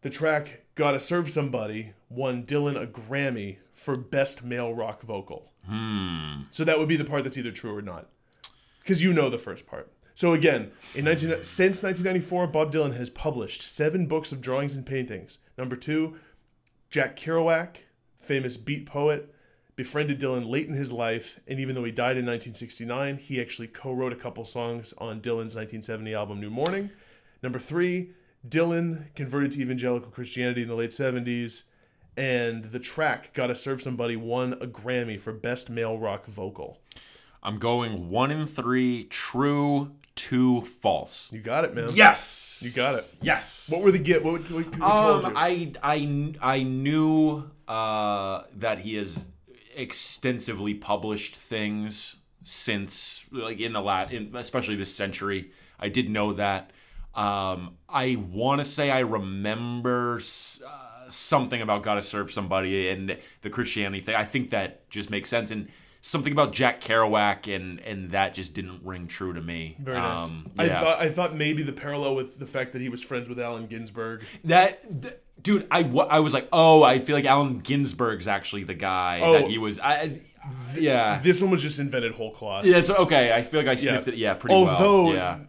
Speaker 2: The track Gotta Serve Somebody won Dylan a Grammy for Best Male Rock Vocal.
Speaker 1: Hmm.
Speaker 2: So that would be the part that's either true or not. Because you know the first part. So again, in 19, since 1994, Bob Dylan has published seven books of drawings and paintings. Number two, Jack Kerouac, famous beat poet, befriended Dylan late in his life, and even though he died in 1969, he actually co-wrote a couple songs on Dylan's 1970 album New Morning. Number three, Dylan converted to evangelical Christianity in the late 70s, and the track "Gotta Serve Somebody" won a Grammy for Best Male Rock Vocal.
Speaker 1: I'm going one in three true, two false.
Speaker 2: You got it, man.
Speaker 1: Yes.
Speaker 2: You got it.
Speaker 1: Yes.
Speaker 2: What were the get? What, what, what told
Speaker 1: Um,
Speaker 2: you?
Speaker 1: I I I knew uh, that he has extensively published things since like in the lat, in, especially this century. I did know that. Um, I want to say I remember uh, something about "Gotta Serve Somebody" and the Christianity thing. I think that just makes sense, and something about Jack Kerouac, and and that just didn't ring true to me.
Speaker 2: Very nice.
Speaker 1: Um,
Speaker 2: I thought I thought maybe the parallel with the fact that he was friends with Allen Ginsberg.
Speaker 1: That th- dude, I I was like, oh, I feel like Allen Ginsberg's actually the guy
Speaker 2: Oh.
Speaker 1: that he was. I, yeah,
Speaker 2: This one was just invented whole cloth.
Speaker 1: yeah, it's okay. I feel like I sniffed it. Yeah, pretty
Speaker 2: Although
Speaker 1: well. Yeah,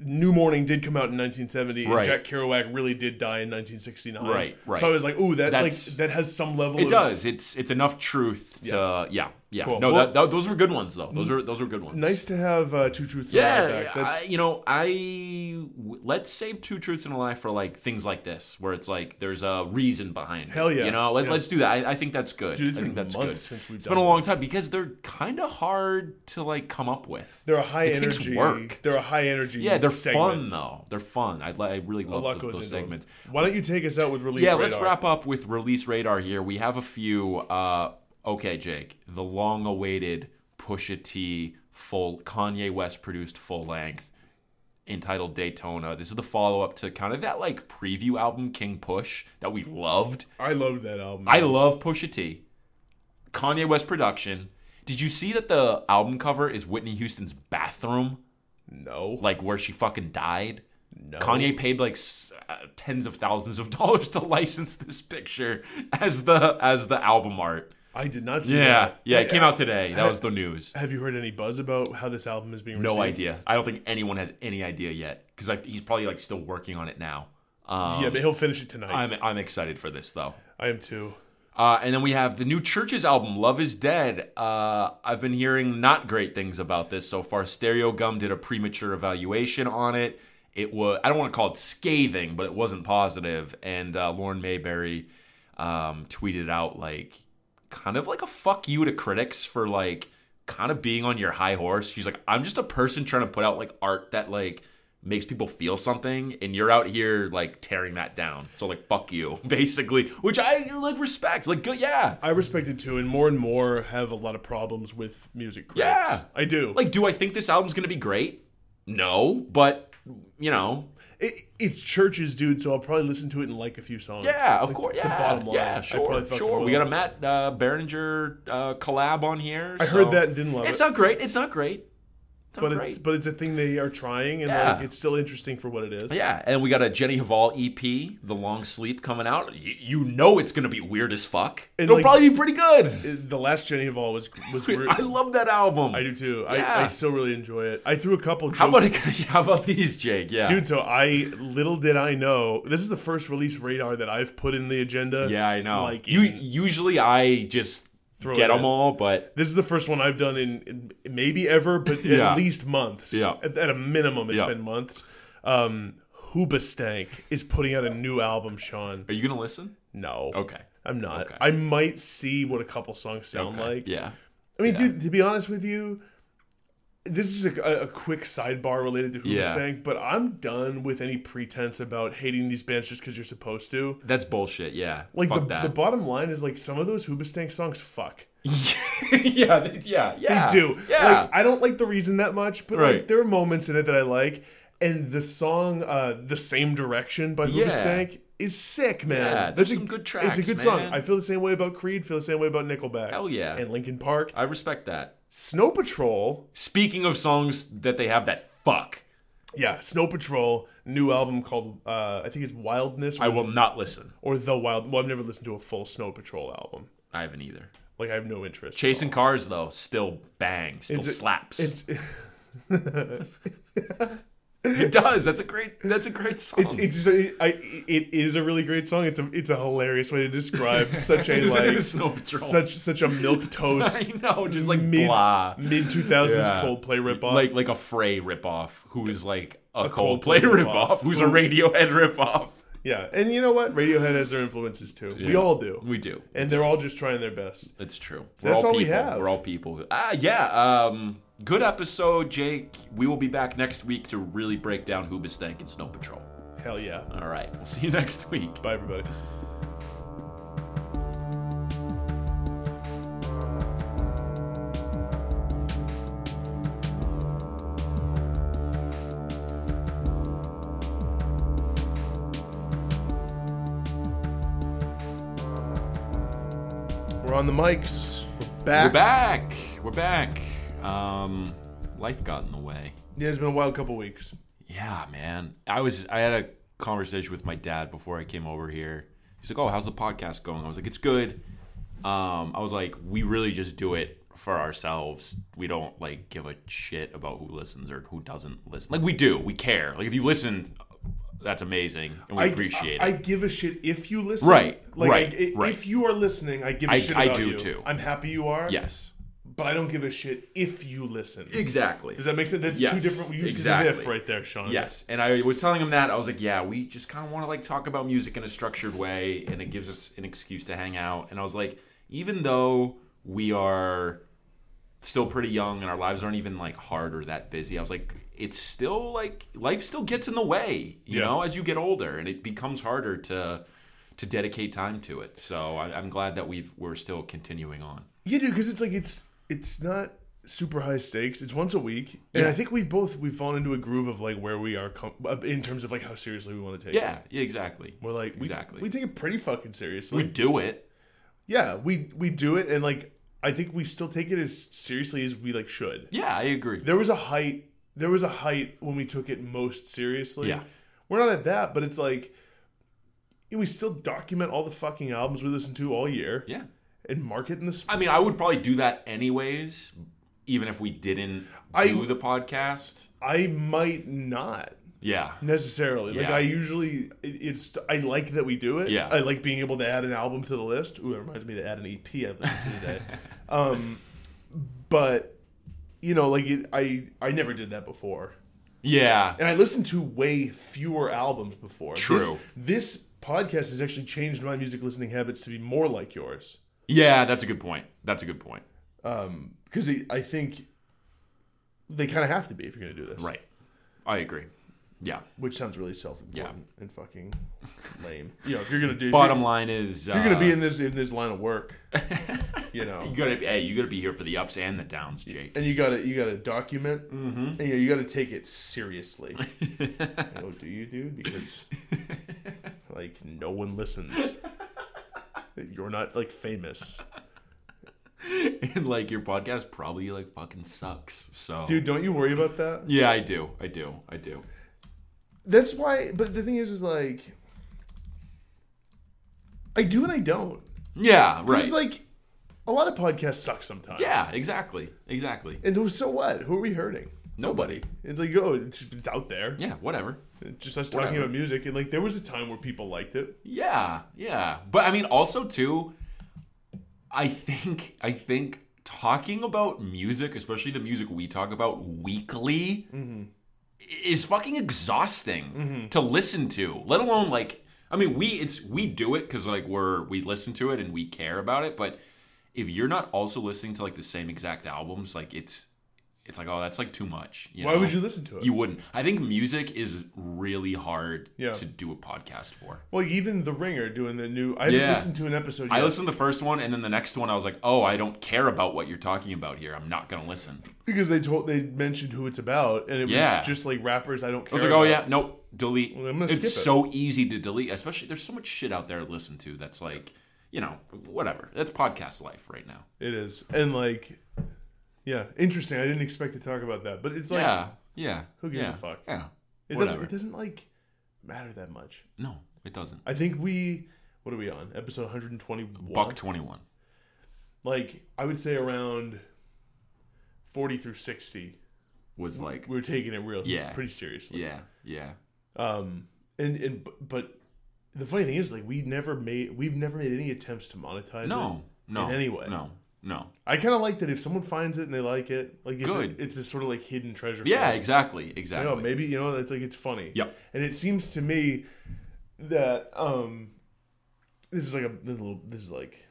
Speaker 2: New Morning did come out in 1970, and Jack Kerouac really did die in 1969.
Speaker 1: Right, right.
Speaker 2: So I was like, "Ooh, that like that has some level."
Speaker 1: Of It
Speaker 2: of,
Speaker 1: does. It's it's enough truth to yeah yeah.
Speaker 2: Cool.
Speaker 1: No,
Speaker 2: Well-
Speaker 1: that, that, those were good ones though. Those are those were good ones.
Speaker 2: Nice to have uh, two truths. and a lie
Speaker 1: Yeah,
Speaker 2: back. That's,
Speaker 1: I, you know, I w- let's save two truths and a lie for like things like this, where it's like there's a reason behind. it,
Speaker 2: Hell yeah.
Speaker 1: You know, Let,
Speaker 2: Yeah.
Speaker 1: let's do that. I, I think that's good.
Speaker 2: Dude, it's
Speaker 1: I think
Speaker 2: been
Speaker 1: that's good.
Speaker 2: since we've
Speaker 1: It's
Speaker 2: done
Speaker 1: been a long time because they're kind of hard to like come up with.
Speaker 2: they're a high
Speaker 1: It takes
Speaker 2: energy.
Speaker 1: work.
Speaker 2: They're a high energy.
Speaker 1: Yeah, they're
Speaker 2: segment.
Speaker 1: fun though. They're fun. I, I really love those, those
Speaker 2: into them.
Speaker 1: segments.
Speaker 2: Why don't you take us out with release?
Speaker 1: Yeah, let's wrap up with release radar here. We have a few. Uh, okay, Jake, the long-awaited Pusha T full Kanye West produced full length entitled Daytona. This is the follow-up to kind of that like preview album King Push that we loved.
Speaker 2: I loved that album.
Speaker 1: I love Pusha T. Kanye West production. Did you see that the album cover is Whitney Houston's bathroom,
Speaker 2: no,
Speaker 1: like where she fucking died?
Speaker 2: no.
Speaker 1: Kanye paid like uh, tens of thousands of dollars to license this picture as the as the album art.
Speaker 2: I did not see
Speaker 1: Yeah,
Speaker 2: that.
Speaker 1: yeah, it came out today. That was the news.
Speaker 2: Have you heard any buzz about how this album is being received?
Speaker 1: No idea. I don't think anyone has any idea yet because he's probably like still working on it now. Um,
Speaker 2: Yeah, but he'll finish it tonight.
Speaker 1: I'm I'm excited for this though.
Speaker 2: I am too.
Speaker 1: Uh, and then we have the new Chvrches album, Love is Dead. Uh, I've been hearing not great things about this so far. Stereogum did a premature evaluation on it. It was, I don't want to call it scathing, but it wasn't positive. And uh, Lauren Mayberry um, tweeted out, like, kind of like a fuck you to critics for, like, kind of being on your high horse. She's like, I'm just a person trying to put out, like, art that, like, makes people feel something and you're out here like tearing that down so like fuck you basically which i like respect like good yeah
Speaker 2: I respect it too, and more and more have a lot of problems with music critics.
Speaker 1: Yeah.
Speaker 2: I do.
Speaker 1: like do i think this album's gonna be great no but you know
Speaker 2: it, it's Chvrches, dude. So I'll probably listen to it and like a few songs.
Speaker 1: yeah of
Speaker 2: Like,
Speaker 1: course
Speaker 2: it's the
Speaker 1: yeah,
Speaker 2: bottom line.
Speaker 1: yeah sure sure we got a matt uh Berninger, uh collab on here
Speaker 2: I
Speaker 1: so-
Speaker 2: heard that and didn't love
Speaker 1: it's
Speaker 2: it.
Speaker 1: It's not great it's not great
Speaker 2: but
Speaker 1: great
Speaker 2: it's but it's a thing they are trying, and
Speaker 1: Yeah.
Speaker 2: like it's still interesting for what it is.
Speaker 1: yeah, and we got a Jenny Hval EP, The Long Sleep, coming out. You, you know it's gonna be weird as fuck.
Speaker 2: And,
Speaker 1: It'll
Speaker 2: like-
Speaker 1: probably be pretty good.
Speaker 2: The last Jenny Hval was was. re-
Speaker 1: I love that album.
Speaker 2: I do too.
Speaker 1: Yeah.
Speaker 2: I, I still really enjoy it. I threw a couple.
Speaker 1: How about how about these, Jake? Yeah,
Speaker 2: Dude, so I little did I know this is the first release radar that I've put in the agenda.
Speaker 1: Yeah, I know.
Speaker 2: Like
Speaker 1: you
Speaker 2: in-
Speaker 1: usually I just
Speaker 2: Throw
Speaker 1: get them
Speaker 2: in.
Speaker 1: all, but
Speaker 2: This is the first one I've done in, in maybe ever, but
Speaker 1: Yeah.
Speaker 2: at least months.
Speaker 1: Yeah.
Speaker 2: At, at a minimum, it's
Speaker 1: Yeah.
Speaker 2: been months. Um, Hoobastank is putting out a new album, Sean.
Speaker 1: are you gonna listen?
Speaker 2: No.
Speaker 1: Okay.
Speaker 2: I'm not.
Speaker 1: Okay.
Speaker 2: I might see what a couple songs sound
Speaker 1: Okay.
Speaker 2: like.
Speaker 1: yeah.
Speaker 2: I mean,
Speaker 1: Yeah.
Speaker 2: dude, to be honest with you, this is a, a quick sidebar related to who
Speaker 1: Yeah.
Speaker 2: Hoobastank, but I'm done with any pretense about hating these bands just because you're supposed to.
Speaker 1: That's bullshit. Yeah.
Speaker 2: Like
Speaker 1: Fuck
Speaker 2: the, the bottom line is like some of those Hoobastank songs fuck.
Speaker 1: yeah. they- Yeah. Yeah.
Speaker 2: They do.
Speaker 1: Yeah.
Speaker 2: Like I don't like the reason that much, but
Speaker 1: Right.
Speaker 2: like there are moments in it that I like. And the song uh The Same Direction by
Speaker 1: Yeah.
Speaker 2: Hoobastank is sick, man.
Speaker 1: Yeah,
Speaker 2: That's
Speaker 1: there's
Speaker 2: a-
Speaker 1: some good tracks.
Speaker 2: It's a good
Speaker 1: man.
Speaker 2: song. I feel the same way about Creed, feel the same way about Nickelback.
Speaker 1: Hell yeah.
Speaker 2: And Linkin Park.
Speaker 1: I respect that.
Speaker 2: Snow Patrol
Speaker 1: Speaking of songs that they have that fuck,
Speaker 2: Yeah, Snow Patrol, new album called uh, I think it's Wildness.
Speaker 1: I will not listen.
Speaker 2: or the Wild. Well, I've never listened to a full Snow Patrol album.
Speaker 1: I haven't either.
Speaker 2: Like I have no interest.
Speaker 1: Chasing cars though, still bang, still
Speaker 2: Is it-
Speaker 1: slaps.
Speaker 2: It's
Speaker 1: it does. That's a great. That's a great song.
Speaker 2: it's it's just, it, I, it is a really great song. It's a it's a hilarious way to describe such a like such such a milk toast
Speaker 1: I know, just like
Speaker 2: mid
Speaker 1: blah.
Speaker 2: mid two thousands
Speaker 1: Yeah.
Speaker 2: Coldplay ripoff.
Speaker 1: Like like a Fray ripoff, who is like a,
Speaker 2: A
Speaker 1: Coldplay,
Speaker 2: Coldplay
Speaker 1: ripoff,
Speaker 2: ripoff.
Speaker 1: who's a Radiohead ripoff.
Speaker 2: yeah, and you know what? Radiohead has their influences too. We all do,
Speaker 1: We do.
Speaker 2: and they're all just trying their best.
Speaker 1: It's true.
Speaker 2: that's all we have.
Speaker 1: We're all people. Ah, yeah. Um, good episode, Jake. We will be back next week to really break down Hoobastank and Snow Patrol.
Speaker 2: Hell yeah.
Speaker 1: All right. We'll see you next week.
Speaker 2: Bye, everybody. We're on the mics. We're back.
Speaker 1: We're back. We're back. Um, life got in the way.
Speaker 2: Yeah, it's been a wild couple weeks.
Speaker 1: Yeah, man. I was. I had a conversation with my dad before I came over here. He's like, "Oh, how's the podcast going?" I was like, "It's good." Um, I was like, "We really just do it for ourselves. We don't like give a shit about who listens or who doesn't listen. Like we do. We care. Like if you listen, that's amazing, and we
Speaker 2: I
Speaker 1: appreciate
Speaker 2: I,
Speaker 1: it.
Speaker 2: I give a shit if you listen.
Speaker 1: Right,
Speaker 2: Like,
Speaker 1: right,
Speaker 2: I-
Speaker 1: right.
Speaker 2: If you are listening, I give a shit
Speaker 1: I do
Speaker 2: you.
Speaker 1: too.
Speaker 2: I'm happy you are.
Speaker 1: yes,
Speaker 2: But I don't give a shit if you listen.
Speaker 1: exactly.
Speaker 2: Does that make sense? That's
Speaker 1: Yes,
Speaker 2: two different uses
Speaker 1: exactly.
Speaker 2: of if right there, Sean.
Speaker 1: Yes, and I was telling him that I was like, yeah, we just kind of want to like talk about music in a structured way, and it gives us an excuse to hang out. And I was like, even though we are still pretty young and our lives aren't even like hard or that busy, I was like, it's still like life still gets in the way, you
Speaker 2: Yeah.
Speaker 1: know, as you get older, and it becomes harder to to dedicate time to it. So I, I'm glad that we've we're still continuing on.
Speaker 2: You do because it's like it's it's not super high stakes. It's once a week, and
Speaker 1: Yeah.
Speaker 2: I think we've both we've fallen into a groove of like where we are com- uh, in terms of like how seriously we want to take it.
Speaker 1: Yeah, yeah, exactly.
Speaker 2: We're like
Speaker 1: Exactly.
Speaker 2: We take it pretty fucking seriously.
Speaker 1: We do it.
Speaker 2: yeah, we we do it, and like I think we still take it as seriously as we like should.
Speaker 1: Yeah, I agree.
Speaker 2: There was a height. There was a height when we took it most seriously.
Speaker 1: Yeah.
Speaker 2: we're not at that, but it's like we still document all the fucking albums we listen to all year
Speaker 1: Yeah.
Speaker 2: And market in this.
Speaker 1: I mean, I would probably do that anyways, even if we didn't
Speaker 2: I-
Speaker 1: do the podcast.
Speaker 2: I might not.
Speaker 1: Yeah.
Speaker 2: necessarily. Like
Speaker 1: Yeah.
Speaker 2: I usually, it's I like that we do it.
Speaker 1: Yeah.
Speaker 2: I like being able to add an album to the list. Ooh, it reminds me to add an EP I listened to today. um, but you know, like it, I I never did that before,
Speaker 1: Yeah.
Speaker 2: and I listened to way fewer albums before.
Speaker 1: True.
Speaker 2: This, this podcast has actually changed my music listening habits to be more like yours.
Speaker 1: Yeah, that's a good point. That's a good point.
Speaker 2: Um, because I think they kind of have to be if you're going to do this.
Speaker 1: Right. I agree. Yeah.
Speaker 2: Which sounds really self-important and fucking lame. You know, if you're going to do if
Speaker 1: Bottom
Speaker 2: you're-
Speaker 1: line is
Speaker 2: If you're gonna be
Speaker 1: uh,
Speaker 2: in this in this line of work, you know,
Speaker 1: you gotta hey, you gotta be here for the ups and the downs, Jake.
Speaker 2: and you gotta you gotta document,
Speaker 1: Mm-hmm.
Speaker 2: and you, know, you gotta take it seriously. oh, do you, dude? Because like no one listens. You're not like famous,
Speaker 1: and like your podcast probably like fucking sucks. So
Speaker 2: dude. Don't you worry about that.
Speaker 1: Yeah, I do. I do. I do.
Speaker 2: That's why. But the thing is, is like, I do and I don't.
Speaker 1: Yeah, right.
Speaker 2: It's like a lot of podcasts suck sometimes.
Speaker 1: yeah, exactly. Exactly.
Speaker 2: And so what? Who are we hurting?
Speaker 1: Nobody.
Speaker 2: It's like, oh, it's, it's out there.
Speaker 1: Yeah, whatever.
Speaker 2: It's just us talking
Speaker 1: Whatever.
Speaker 2: about music, and like there was a time where people liked it.
Speaker 1: Yeah, yeah. But I mean also too I think I think talking about music, especially the music we talk about weekly mm-hmm. is fucking exhausting mm-hmm. to listen to. Let alone like I mean we it's we do it cuz like we're we listen to it and we care about it, but if you're not also listening to like the same exact albums, like it's it's like oh that's like too much. You
Speaker 2: Why
Speaker 1: know?
Speaker 2: would you listen to it?
Speaker 1: You wouldn't. I think music is really hard
Speaker 2: Yeah.
Speaker 1: to do a podcast for.
Speaker 2: well, even The Ringer doing the new. I
Speaker 1: Yeah.
Speaker 2: listened to an episode.
Speaker 1: I listened to the first one, and then the next one, I was like, "Oh, I don't care about what you're talking about here. I'm not gonna listen."
Speaker 2: because they told they mentioned who it's about, and it was just like rappers I don't care.
Speaker 1: I was like, "Oh yeah, nope, delete."
Speaker 2: Well,
Speaker 1: it's
Speaker 2: it.
Speaker 1: so easy to delete, especially there's so much shit out there to listen to. That's like, you know, whatever. That's podcast life right now.
Speaker 2: it is, and like, yeah, interesting. I didn't expect to talk about that, but it's like,
Speaker 1: yeah, yeah.
Speaker 2: who gives
Speaker 1: yeah,
Speaker 2: a fuck?
Speaker 1: Yeah,
Speaker 2: it
Speaker 1: whatever.
Speaker 2: doesn't. It doesn't like matter that much.
Speaker 1: no, it doesn't.
Speaker 2: I think we. What are we on? Episode 121.
Speaker 1: Buck twenty one.
Speaker 2: Like I would say around 40 through 60.
Speaker 1: Was like,
Speaker 2: We were taking it real,
Speaker 1: Yeah.
Speaker 2: pretty seriously.
Speaker 1: yeah, yeah,
Speaker 2: Um, and and but the funny thing is, like, we never made we've never made any attempts to monetize it.
Speaker 1: no, no,
Speaker 2: in any way.
Speaker 1: no, no.
Speaker 2: I kind of like that if someone finds it and they like it, like it's
Speaker 1: Good.
Speaker 2: A, it's this sort of like hidden treasure.
Speaker 1: Yeah,
Speaker 2: them.
Speaker 1: exactly,
Speaker 2: You
Speaker 1: exactly.
Speaker 2: know, maybe you know it's like it's funny.
Speaker 1: Yep.
Speaker 2: And it seems to me that um, this is like a little this is like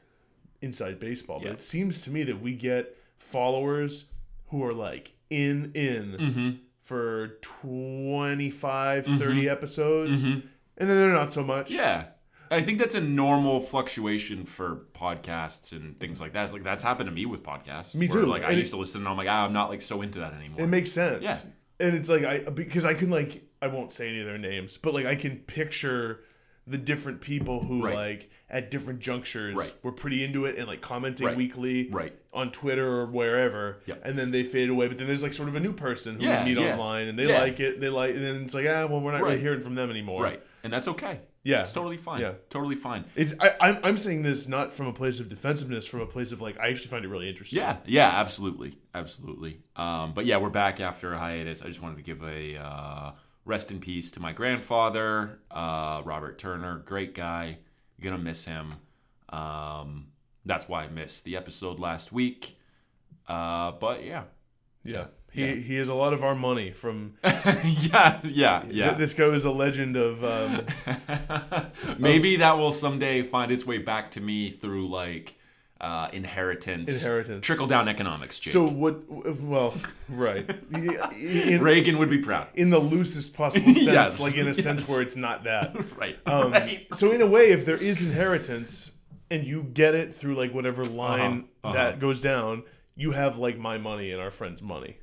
Speaker 2: inside baseball, but
Speaker 1: Yeah.
Speaker 2: it seems to me that we get followers who are like in in
Speaker 1: mm-hmm.
Speaker 2: for 25 30 episodes
Speaker 1: Mhm.
Speaker 2: and then they're not so much
Speaker 1: Yeah. I think that's a normal fluctuation for podcasts and things like that. It's like that's happened to me with podcasts.
Speaker 2: Me
Speaker 1: where,
Speaker 2: too.
Speaker 1: Like I
Speaker 2: And
Speaker 1: used to listen and I'm like, ah, I'm not like so into that anymore.
Speaker 2: it makes sense
Speaker 1: Yeah.
Speaker 2: and it's like i because i can like i won't say any of their names but like i can picture the different people who
Speaker 1: Right.
Speaker 2: like at different junctures
Speaker 1: Right.
Speaker 2: were pretty into it and like commenting
Speaker 1: Right.
Speaker 2: weekly
Speaker 1: Right.
Speaker 2: on Twitter or wherever.
Speaker 1: Yep.
Speaker 2: And then they fade away. But then there's like sort of a new person who
Speaker 1: Yeah,
Speaker 2: we meet
Speaker 1: yeah.
Speaker 2: online and they
Speaker 1: Yeah.
Speaker 2: like it. They like and then it's like, ah, well we're not really hearing from them anymore.
Speaker 1: Right. And that's okay.
Speaker 2: Yeah.
Speaker 1: It's totally fine.
Speaker 2: Yeah.
Speaker 1: Totally fine.
Speaker 2: It's I, I'm I'm saying this not from a place of defensiveness, from a place of like I actually find it really interesting.
Speaker 1: Yeah, yeah, absolutely, absolutely. Um, but yeah, we're back after a hiatus. I just wanted to give a uh, rest in peace to my grandfather, uh, Robert Turner. Great guy. You're gonna miss him. Um, that's why I missed the episode last week. Uh, but yeah,
Speaker 2: Yeah. He he has a lot of our money from
Speaker 1: yeah, yeah, yeah.
Speaker 2: this guy is a legend of um,
Speaker 1: Maybe that will someday find its way back to me through like uh, inheritance,
Speaker 2: Inheritance.
Speaker 1: trickle down economics. Jake.
Speaker 2: so what well right in,
Speaker 1: Reagan would be proud.
Speaker 2: in the loosest possible sense
Speaker 1: Yes,
Speaker 2: like in a sense where it's not that
Speaker 1: Right.
Speaker 2: um,
Speaker 1: right.
Speaker 2: so in a way if there is inheritance and you get it through like whatever line
Speaker 1: uh-huh.
Speaker 2: that goes down you have like my money and our friend's money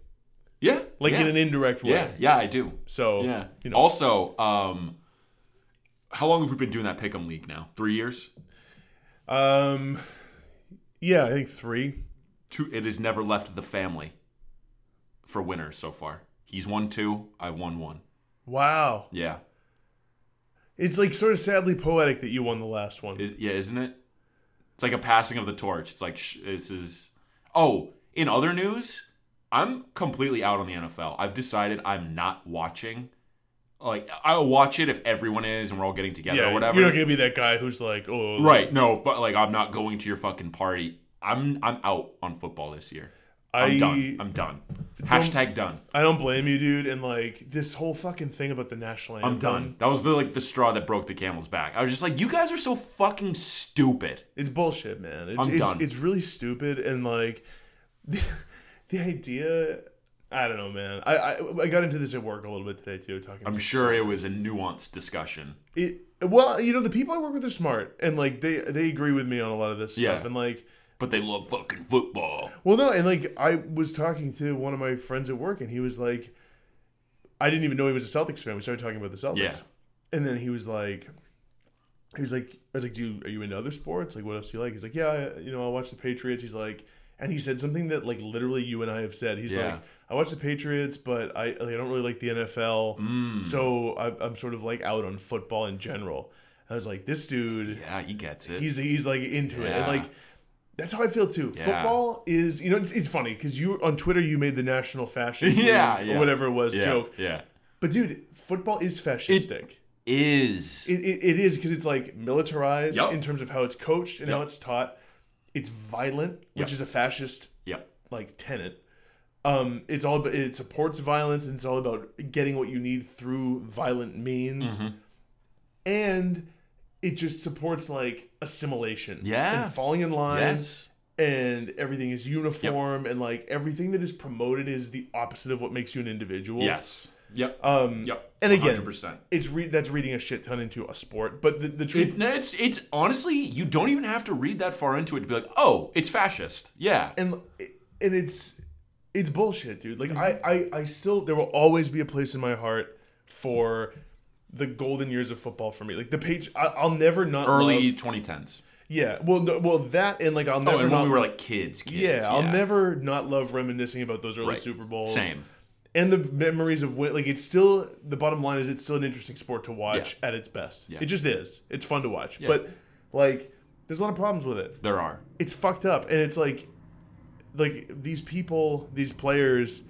Speaker 1: Yeah.
Speaker 2: like
Speaker 1: yeah.
Speaker 2: in an indirect way
Speaker 1: Yeah, yeah, I do.
Speaker 2: so
Speaker 1: Yeah.
Speaker 2: you know
Speaker 1: Also, um, how long have we been doing that pick'em league now? Three years.
Speaker 2: um yeah i think three
Speaker 1: Two. It has never left the family for winners so far. He's won two. I've won one.
Speaker 2: wow
Speaker 1: Yeah.
Speaker 2: it's like sort of sadly poetic that you won the last one
Speaker 1: Is- yeah, isn't it? It's like a passing of the torch. It's like sh- this is. Oh, in other news, I'm completely out on the NFL. I've decided I'm not watching. Like I'll watch it if everyone is and we're all getting together
Speaker 2: yeah
Speaker 1: or whatever.
Speaker 2: you're not gonna be that guy who's like oh
Speaker 1: Right. No, but like I'm not going to your fucking party. I'm I'm out on football this year. I'm
Speaker 2: I-
Speaker 1: done. I'm done. Hashtag done.
Speaker 2: I don't blame you, dude. And like this whole fucking thing about the national anthem.
Speaker 1: I'm done. That was the like the straw that broke the camel's back. I was just like, you guys are so fucking stupid.
Speaker 2: It's bullshit, man. It's,
Speaker 1: I'm
Speaker 2: it's,
Speaker 1: done.
Speaker 2: It's really stupid and like the, idea. I don't know, man. I, I I got into this at work a little bit today too, talking.
Speaker 1: I'm sure it was a nuanced discussion.
Speaker 2: it. Well, you know, the people I work with are smart, and like they they agree with me on a lot of this stuff, and like.
Speaker 1: But they love fucking football.
Speaker 2: Well, no, and like I was talking to one of my friends at work, and he was like, I didn't even know he was a Celtics fan. We started talking about the Celtics,
Speaker 1: Yeah.
Speaker 2: and then he was like, he was like, I was like, do you, are you into other sports? Like, what else do you like? He's like, yeah, I, you know, I watch the Patriots. He's like, and he said something that like literally you and I have said. He's
Speaker 1: Yeah.
Speaker 2: like, I watch the Patriots, but I like, I don't really like the NFL,
Speaker 1: Mm.
Speaker 2: so I, I'm sort of like out on football in general. I was like, this dude,
Speaker 1: Yeah, he gets it.
Speaker 2: he's he's like into it, and like that's how I feel too.
Speaker 1: Yeah.
Speaker 2: Football is, you know, it's, it's funny because you on Twitter you made the national fascist,
Speaker 1: Yeah, yeah.
Speaker 2: or whatever it was
Speaker 1: yeah,
Speaker 2: joke,
Speaker 1: Yeah.
Speaker 2: but dude, football is fascistic.
Speaker 1: Is
Speaker 2: It, it, it is because it's like militarized
Speaker 1: Yup.
Speaker 2: in terms of how it's coached and how it's taught. It's violent, which
Speaker 1: Yup.
Speaker 2: is a fascist
Speaker 1: Yep.
Speaker 2: like tenet. Um, it's all about it supports violence and it's all about getting what you need through violent means,
Speaker 1: Mm-hmm.
Speaker 2: and it just supports like assimilation,
Speaker 1: Yeah.
Speaker 2: and falling in line,
Speaker 1: Yes.
Speaker 2: and everything is uniform, and like everything that is promoted is the opposite of what makes you an individual.
Speaker 1: Yes. Yep.
Speaker 2: Um,
Speaker 1: yep.
Speaker 2: and again,
Speaker 1: 100%.
Speaker 2: it's re- that's reading a shit ton into a sport, but the, the truth
Speaker 1: It, it's it's honestly you don't even have to read that far into it to be like, oh, it's fascist. Yeah.
Speaker 2: and and it's it's bullshit, dude. Like
Speaker 1: Mm-hmm.
Speaker 2: I, I I still there will always be a place in my heart for the golden years of football for me. Like the page, I, I'll never not
Speaker 1: Early
Speaker 2: love-
Speaker 1: 2010s.
Speaker 2: yeah. Well, no, well that and like I'll never
Speaker 1: Oh, and
Speaker 2: not
Speaker 1: when we were like kids, kids.
Speaker 2: yeah, I'll never not love reminiscing about those early
Speaker 1: Right.
Speaker 2: Super Bowls.
Speaker 1: Same.
Speaker 2: And the memories of win. Like it's still the bottom line is it's still an interesting sport to watch at its best.
Speaker 1: Yeah.
Speaker 2: It just is. It's fun to watch,
Speaker 1: Yeah.
Speaker 2: but like there's a lot of problems with it
Speaker 1: There are.
Speaker 2: it's fucked up and it's like like these people these players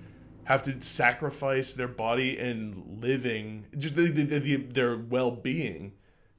Speaker 2: have to sacrifice their body and living just the, the, the, their well-being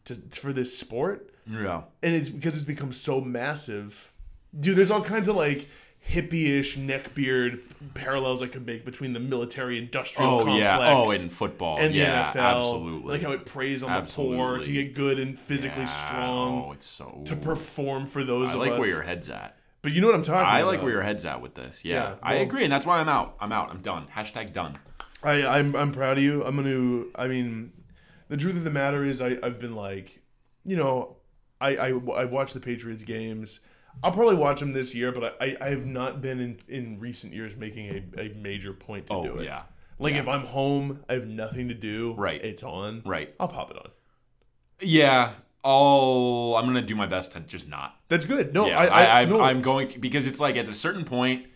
Speaker 2: to for this sport
Speaker 1: Yeah.
Speaker 2: and it's because it's become so massive dude there's all kinds of like hippie-ish neckbeard parallels i could make between the military industrial
Speaker 1: Oh
Speaker 2: complex
Speaker 1: yeah. Oh, in football.
Speaker 2: and the
Speaker 1: yeah,
Speaker 2: NFL,
Speaker 1: absolutely.
Speaker 2: like how it preys on the poor to get good and physically
Speaker 1: Yeah,
Speaker 2: strong
Speaker 1: Oh, it's so.
Speaker 2: to perform for those
Speaker 1: I like
Speaker 2: us.
Speaker 1: where your head's at.
Speaker 2: But you know what I'm talking about.
Speaker 1: I
Speaker 2: about.
Speaker 1: like where your head's at with this. Yeah,
Speaker 2: Yeah,
Speaker 1: I agree, and that's why I'm out. I'm out. I'm done. Hashtag done.
Speaker 2: I, I'm I'm proud of you. I'm gonna. I mean, the truth of the matter is, I I've been like, you know, I I, I watch the Patriots games. I'll probably watch them this year, but I, I have not been in, in recent years making a, a major point to
Speaker 1: Oh
Speaker 2: do it.
Speaker 1: yeah.
Speaker 2: Like
Speaker 1: Yeah.
Speaker 2: if I'm home, I have nothing to do.
Speaker 1: Right.
Speaker 2: It's on.
Speaker 1: Right.
Speaker 2: I'll pop it on.
Speaker 1: Yeah, I'll. I'm gonna do my best to just not.
Speaker 2: That's good. No,
Speaker 1: Yeah,
Speaker 2: I,
Speaker 1: I,
Speaker 2: I,
Speaker 1: I,
Speaker 2: no.
Speaker 1: I'm going to because it's like at a certain point,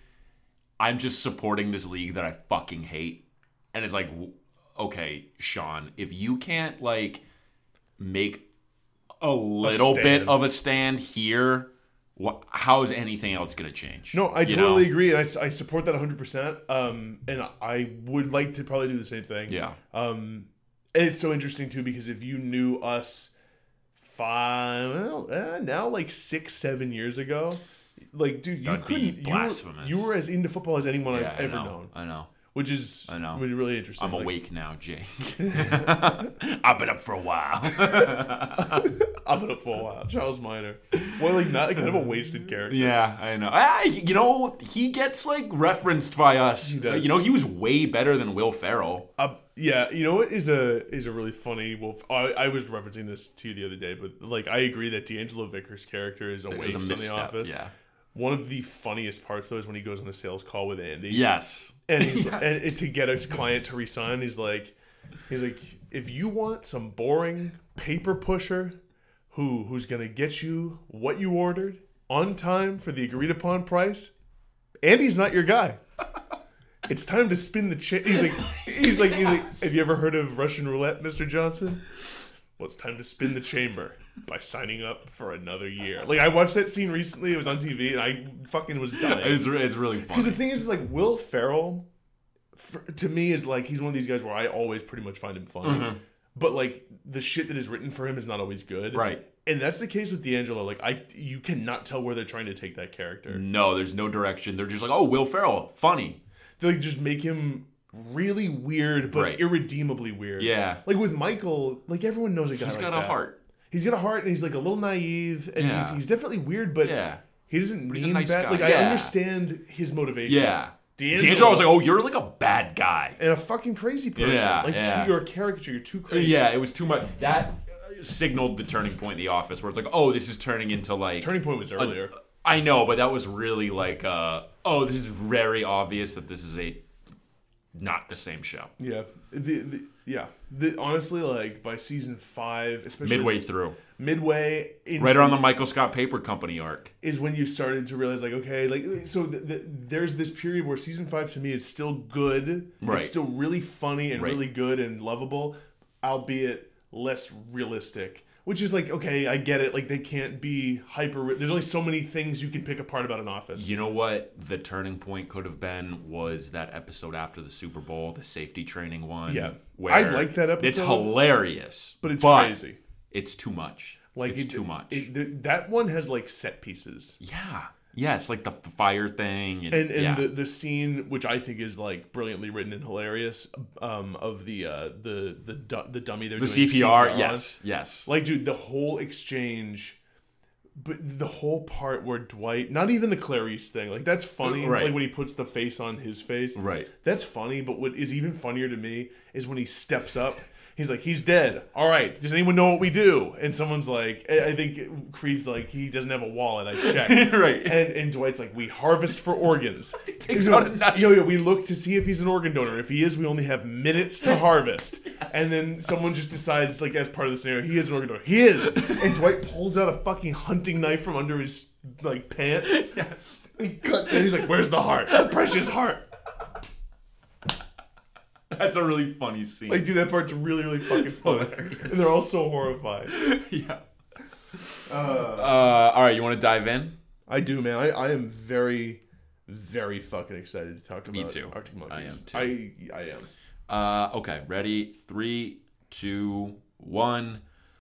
Speaker 1: I'm just supporting this league that I fucking hate, and it's like, okay, Sean, if you can't like make a little bit of a stand here, what? How is anything else gonna change?
Speaker 2: No, I totally
Speaker 1: know?
Speaker 2: agree, and I, I support that 100%. Um, and I would like to probably do the same thing.
Speaker 1: Yeah,
Speaker 2: Um, and it's so interesting too because if you knew us five, well, uh, now like six, seven years ago, like dude, you
Speaker 1: That'd
Speaker 2: couldn't. You were, you were as into football as anyone
Speaker 1: yeah,
Speaker 2: I've ever
Speaker 1: I know.
Speaker 2: known,
Speaker 1: I know.
Speaker 2: Which is
Speaker 1: I know.
Speaker 2: really, really interesting.
Speaker 1: I'm
Speaker 2: Like,
Speaker 1: awake now, Jake. I've been up for a while.
Speaker 2: I've been up for a while. Charles Miner, well, like not kind of a wasted character.
Speaker 1: Yeah, I know. Ah, you know, he gets like referenced by us.
Speaker 2: He does.
Speaker 1: You know, he was way better than Will Ferrell.
Speaker 2: Uh, yeah, you know what is a is a really funny. Well, I, I was referencing this to you the other day, but like I agree that D'Angelo Vickers' character is a waste
Speaker 1: was a
Speaker 2: in the
Speaker 1: misstep.
Speaker 2: office.
Speaker 1: Yeah.
Speaker 2: One of the funniest parts though is when he goes on a sales call with Andy.
Speaker 1: Yes.
Speaker 2: and, he's,
Speaker 1: Yes.
Speaker 2: and and to get his client to resign, he's like, he's like, if you want some boring paper pusher, who who's gonna get you what you ordered on time for the agreed upon price, Andy's not your guy. It's time to spin the cha He's like, he's like, he's like, have you ever heard of Russian roulette, Mister Johnson? Well, it's time to spin the chamber by signing up for another year. Like I watched that scene recently. It was on TV, and I fucking was dying.
Speaker 1: It's, it's really funny.
Speaker 2: Because the thing is, is like Will Ferrell, for, to me, is like he's one of these guys where I always pretty much find him funny. Mm-hmm. But like the shit that is written for him is not always good.
Speaker 1: Right.
Speaker 2: And that's the case with D'Angelo. Like I, you cannot tell where they're trying to take that character.
Speaker 1: No, there's no direction. They're just like, oh, Will Ferrell, funny.
Speaker 2: They like, just make him really weird, but
Speaker 1: Right.
Speaker 2: irredeemably weird.
Speaker 1: Yeah.
Speaker 2: Like with Michael, like everyone knows a guy.
Speaker 1: He's
Speaker 2: like
Speaker 1: got a heart.
Speaker 2: He's got a heart, and he's like a little naive, and he's,
Speaker 1: Yeah.
Speaker 2: he's definitely weird, but
Speaker 1: Yeah.
Speaker 2: he doesn't
Speaker 1: he's a
Speaker 2: mean
Speaker 1: nice
Speaker 2: bad.
Speaker 1: guy.
Speaker 2: Like I understand his motivations.
Speaker 1: Yeah.
Speaker 2: D'Angelo,
Speaker 1: D'Angelo was like, oh, you're like a bad guy.
Speaker 2: and a fucking crazy person.
Speaker 1: Yeah,
Speaker 2: like
Speaker 1: yeah.
Speaker 2: Too, you're a caricature. You're too crazy.
Speaker 1: Yeah, it was too much. That uh, signaled the turning point in the office where it's like, oh, this is turning into like.
Speaker 2: Turning point was earlier.
Speaker 1: I know, but that was really like, uh, oh, this is very obvious that this is a not the same show.
Speaker 2: yeah. The, the yeah. The, honestly, like by season five, especially
Speaker 1: Midway through,
Speaker 2: midway, into,
Speaker 1: right around the Michael Scott Paper Company arc.
Speaker 2: is when you started to realize, like, okay, like, so th th there's this period where season five to me is still good.
Speaker 1: Right.
Speaker 2: It's still really funny and
Speaker 1: Right.
Speaker 2: really good and lovable, albeit less realistic. Which is like, okay, I get it. Like, they can't be hyper. There's only so many things you can pick apart about an office.
Speaker 1: You know what the turning point could have been was that episode after the Super Bowl, the safety training one.
Speaker 2: Yeah.
Speaker 1: where
Speaker 2: I like that episode.
Speaker 1: It's hilarious,
Speaker 2: but it's crazy.
Speaker 1: It's too much.
Speaker 2: Like
Speaker 1: it's
Speaker 2: it-
Speaker 1: too much.
Speaker 2: it- th- that one has like set pieces.
Speaker 1: yeah, It's like the, fire thing, and,
Speaker 2: and and
Speaker 1: yeah.
Speaker 2: the, the scene which I think is like brilliantly written and hilarious um, of the uh, the the du- the dummy they're
Speaker 1: the
Speaker 2: doing
Speaker 1: CPR.
Speaker 2: on.
Speaker 1: Yes, yes.
Speaker 2: like dude the whole exchange but the whole part where Dwight not even the Clarice thing like that's funny
Speaker 1: Right.
Speaker 2: like when he puts the face on his face
Speaker 1: Right.
Speaker 2: that's funny but what is even funnier to me is when he steps up He's like, he's dead. All right. Does anyone know what we do? And someone's like, I think Creed's like, he doesn't have a wallet. I checked.
Speaker 1: Right.
Speaker 2: And and Dwight's like, we harvest for organs. he
Speaker 1: takes out a knife.
Speaker 2: Yo, yo, we look to see if he's an organ donor. If he is, we only have minutes to harvest. And then someone just decides, like, as part of the scenario, he is an organ donor. He is. And Dwight pulls out a fucking hunting knife from under his like pants.
Speaker 1: yes.
Speaker 2: He cuts it. He's like, "Where's the heart? The precious heart."
Speaker 1: That's a really funny scene.
Speaker 2: Like, dude, that part's really, really fucking funny. And they're all so horrified.
Speaker 1: yeah.
Speaker 2: Uh,
Speaker 1: Uh, all right, you want to dive in?
Speaker 2: I do, man. I, I am very, very fucking excited to talk about
Speaker 1: Me too.
Speaker 2: Arctic
Speaker 1: I am
Speaker 2: Monkeys.
Speaker 1: too.
Speaker 2: I I am.
Speaker 1: Uh, okay, ready? Three, two, one.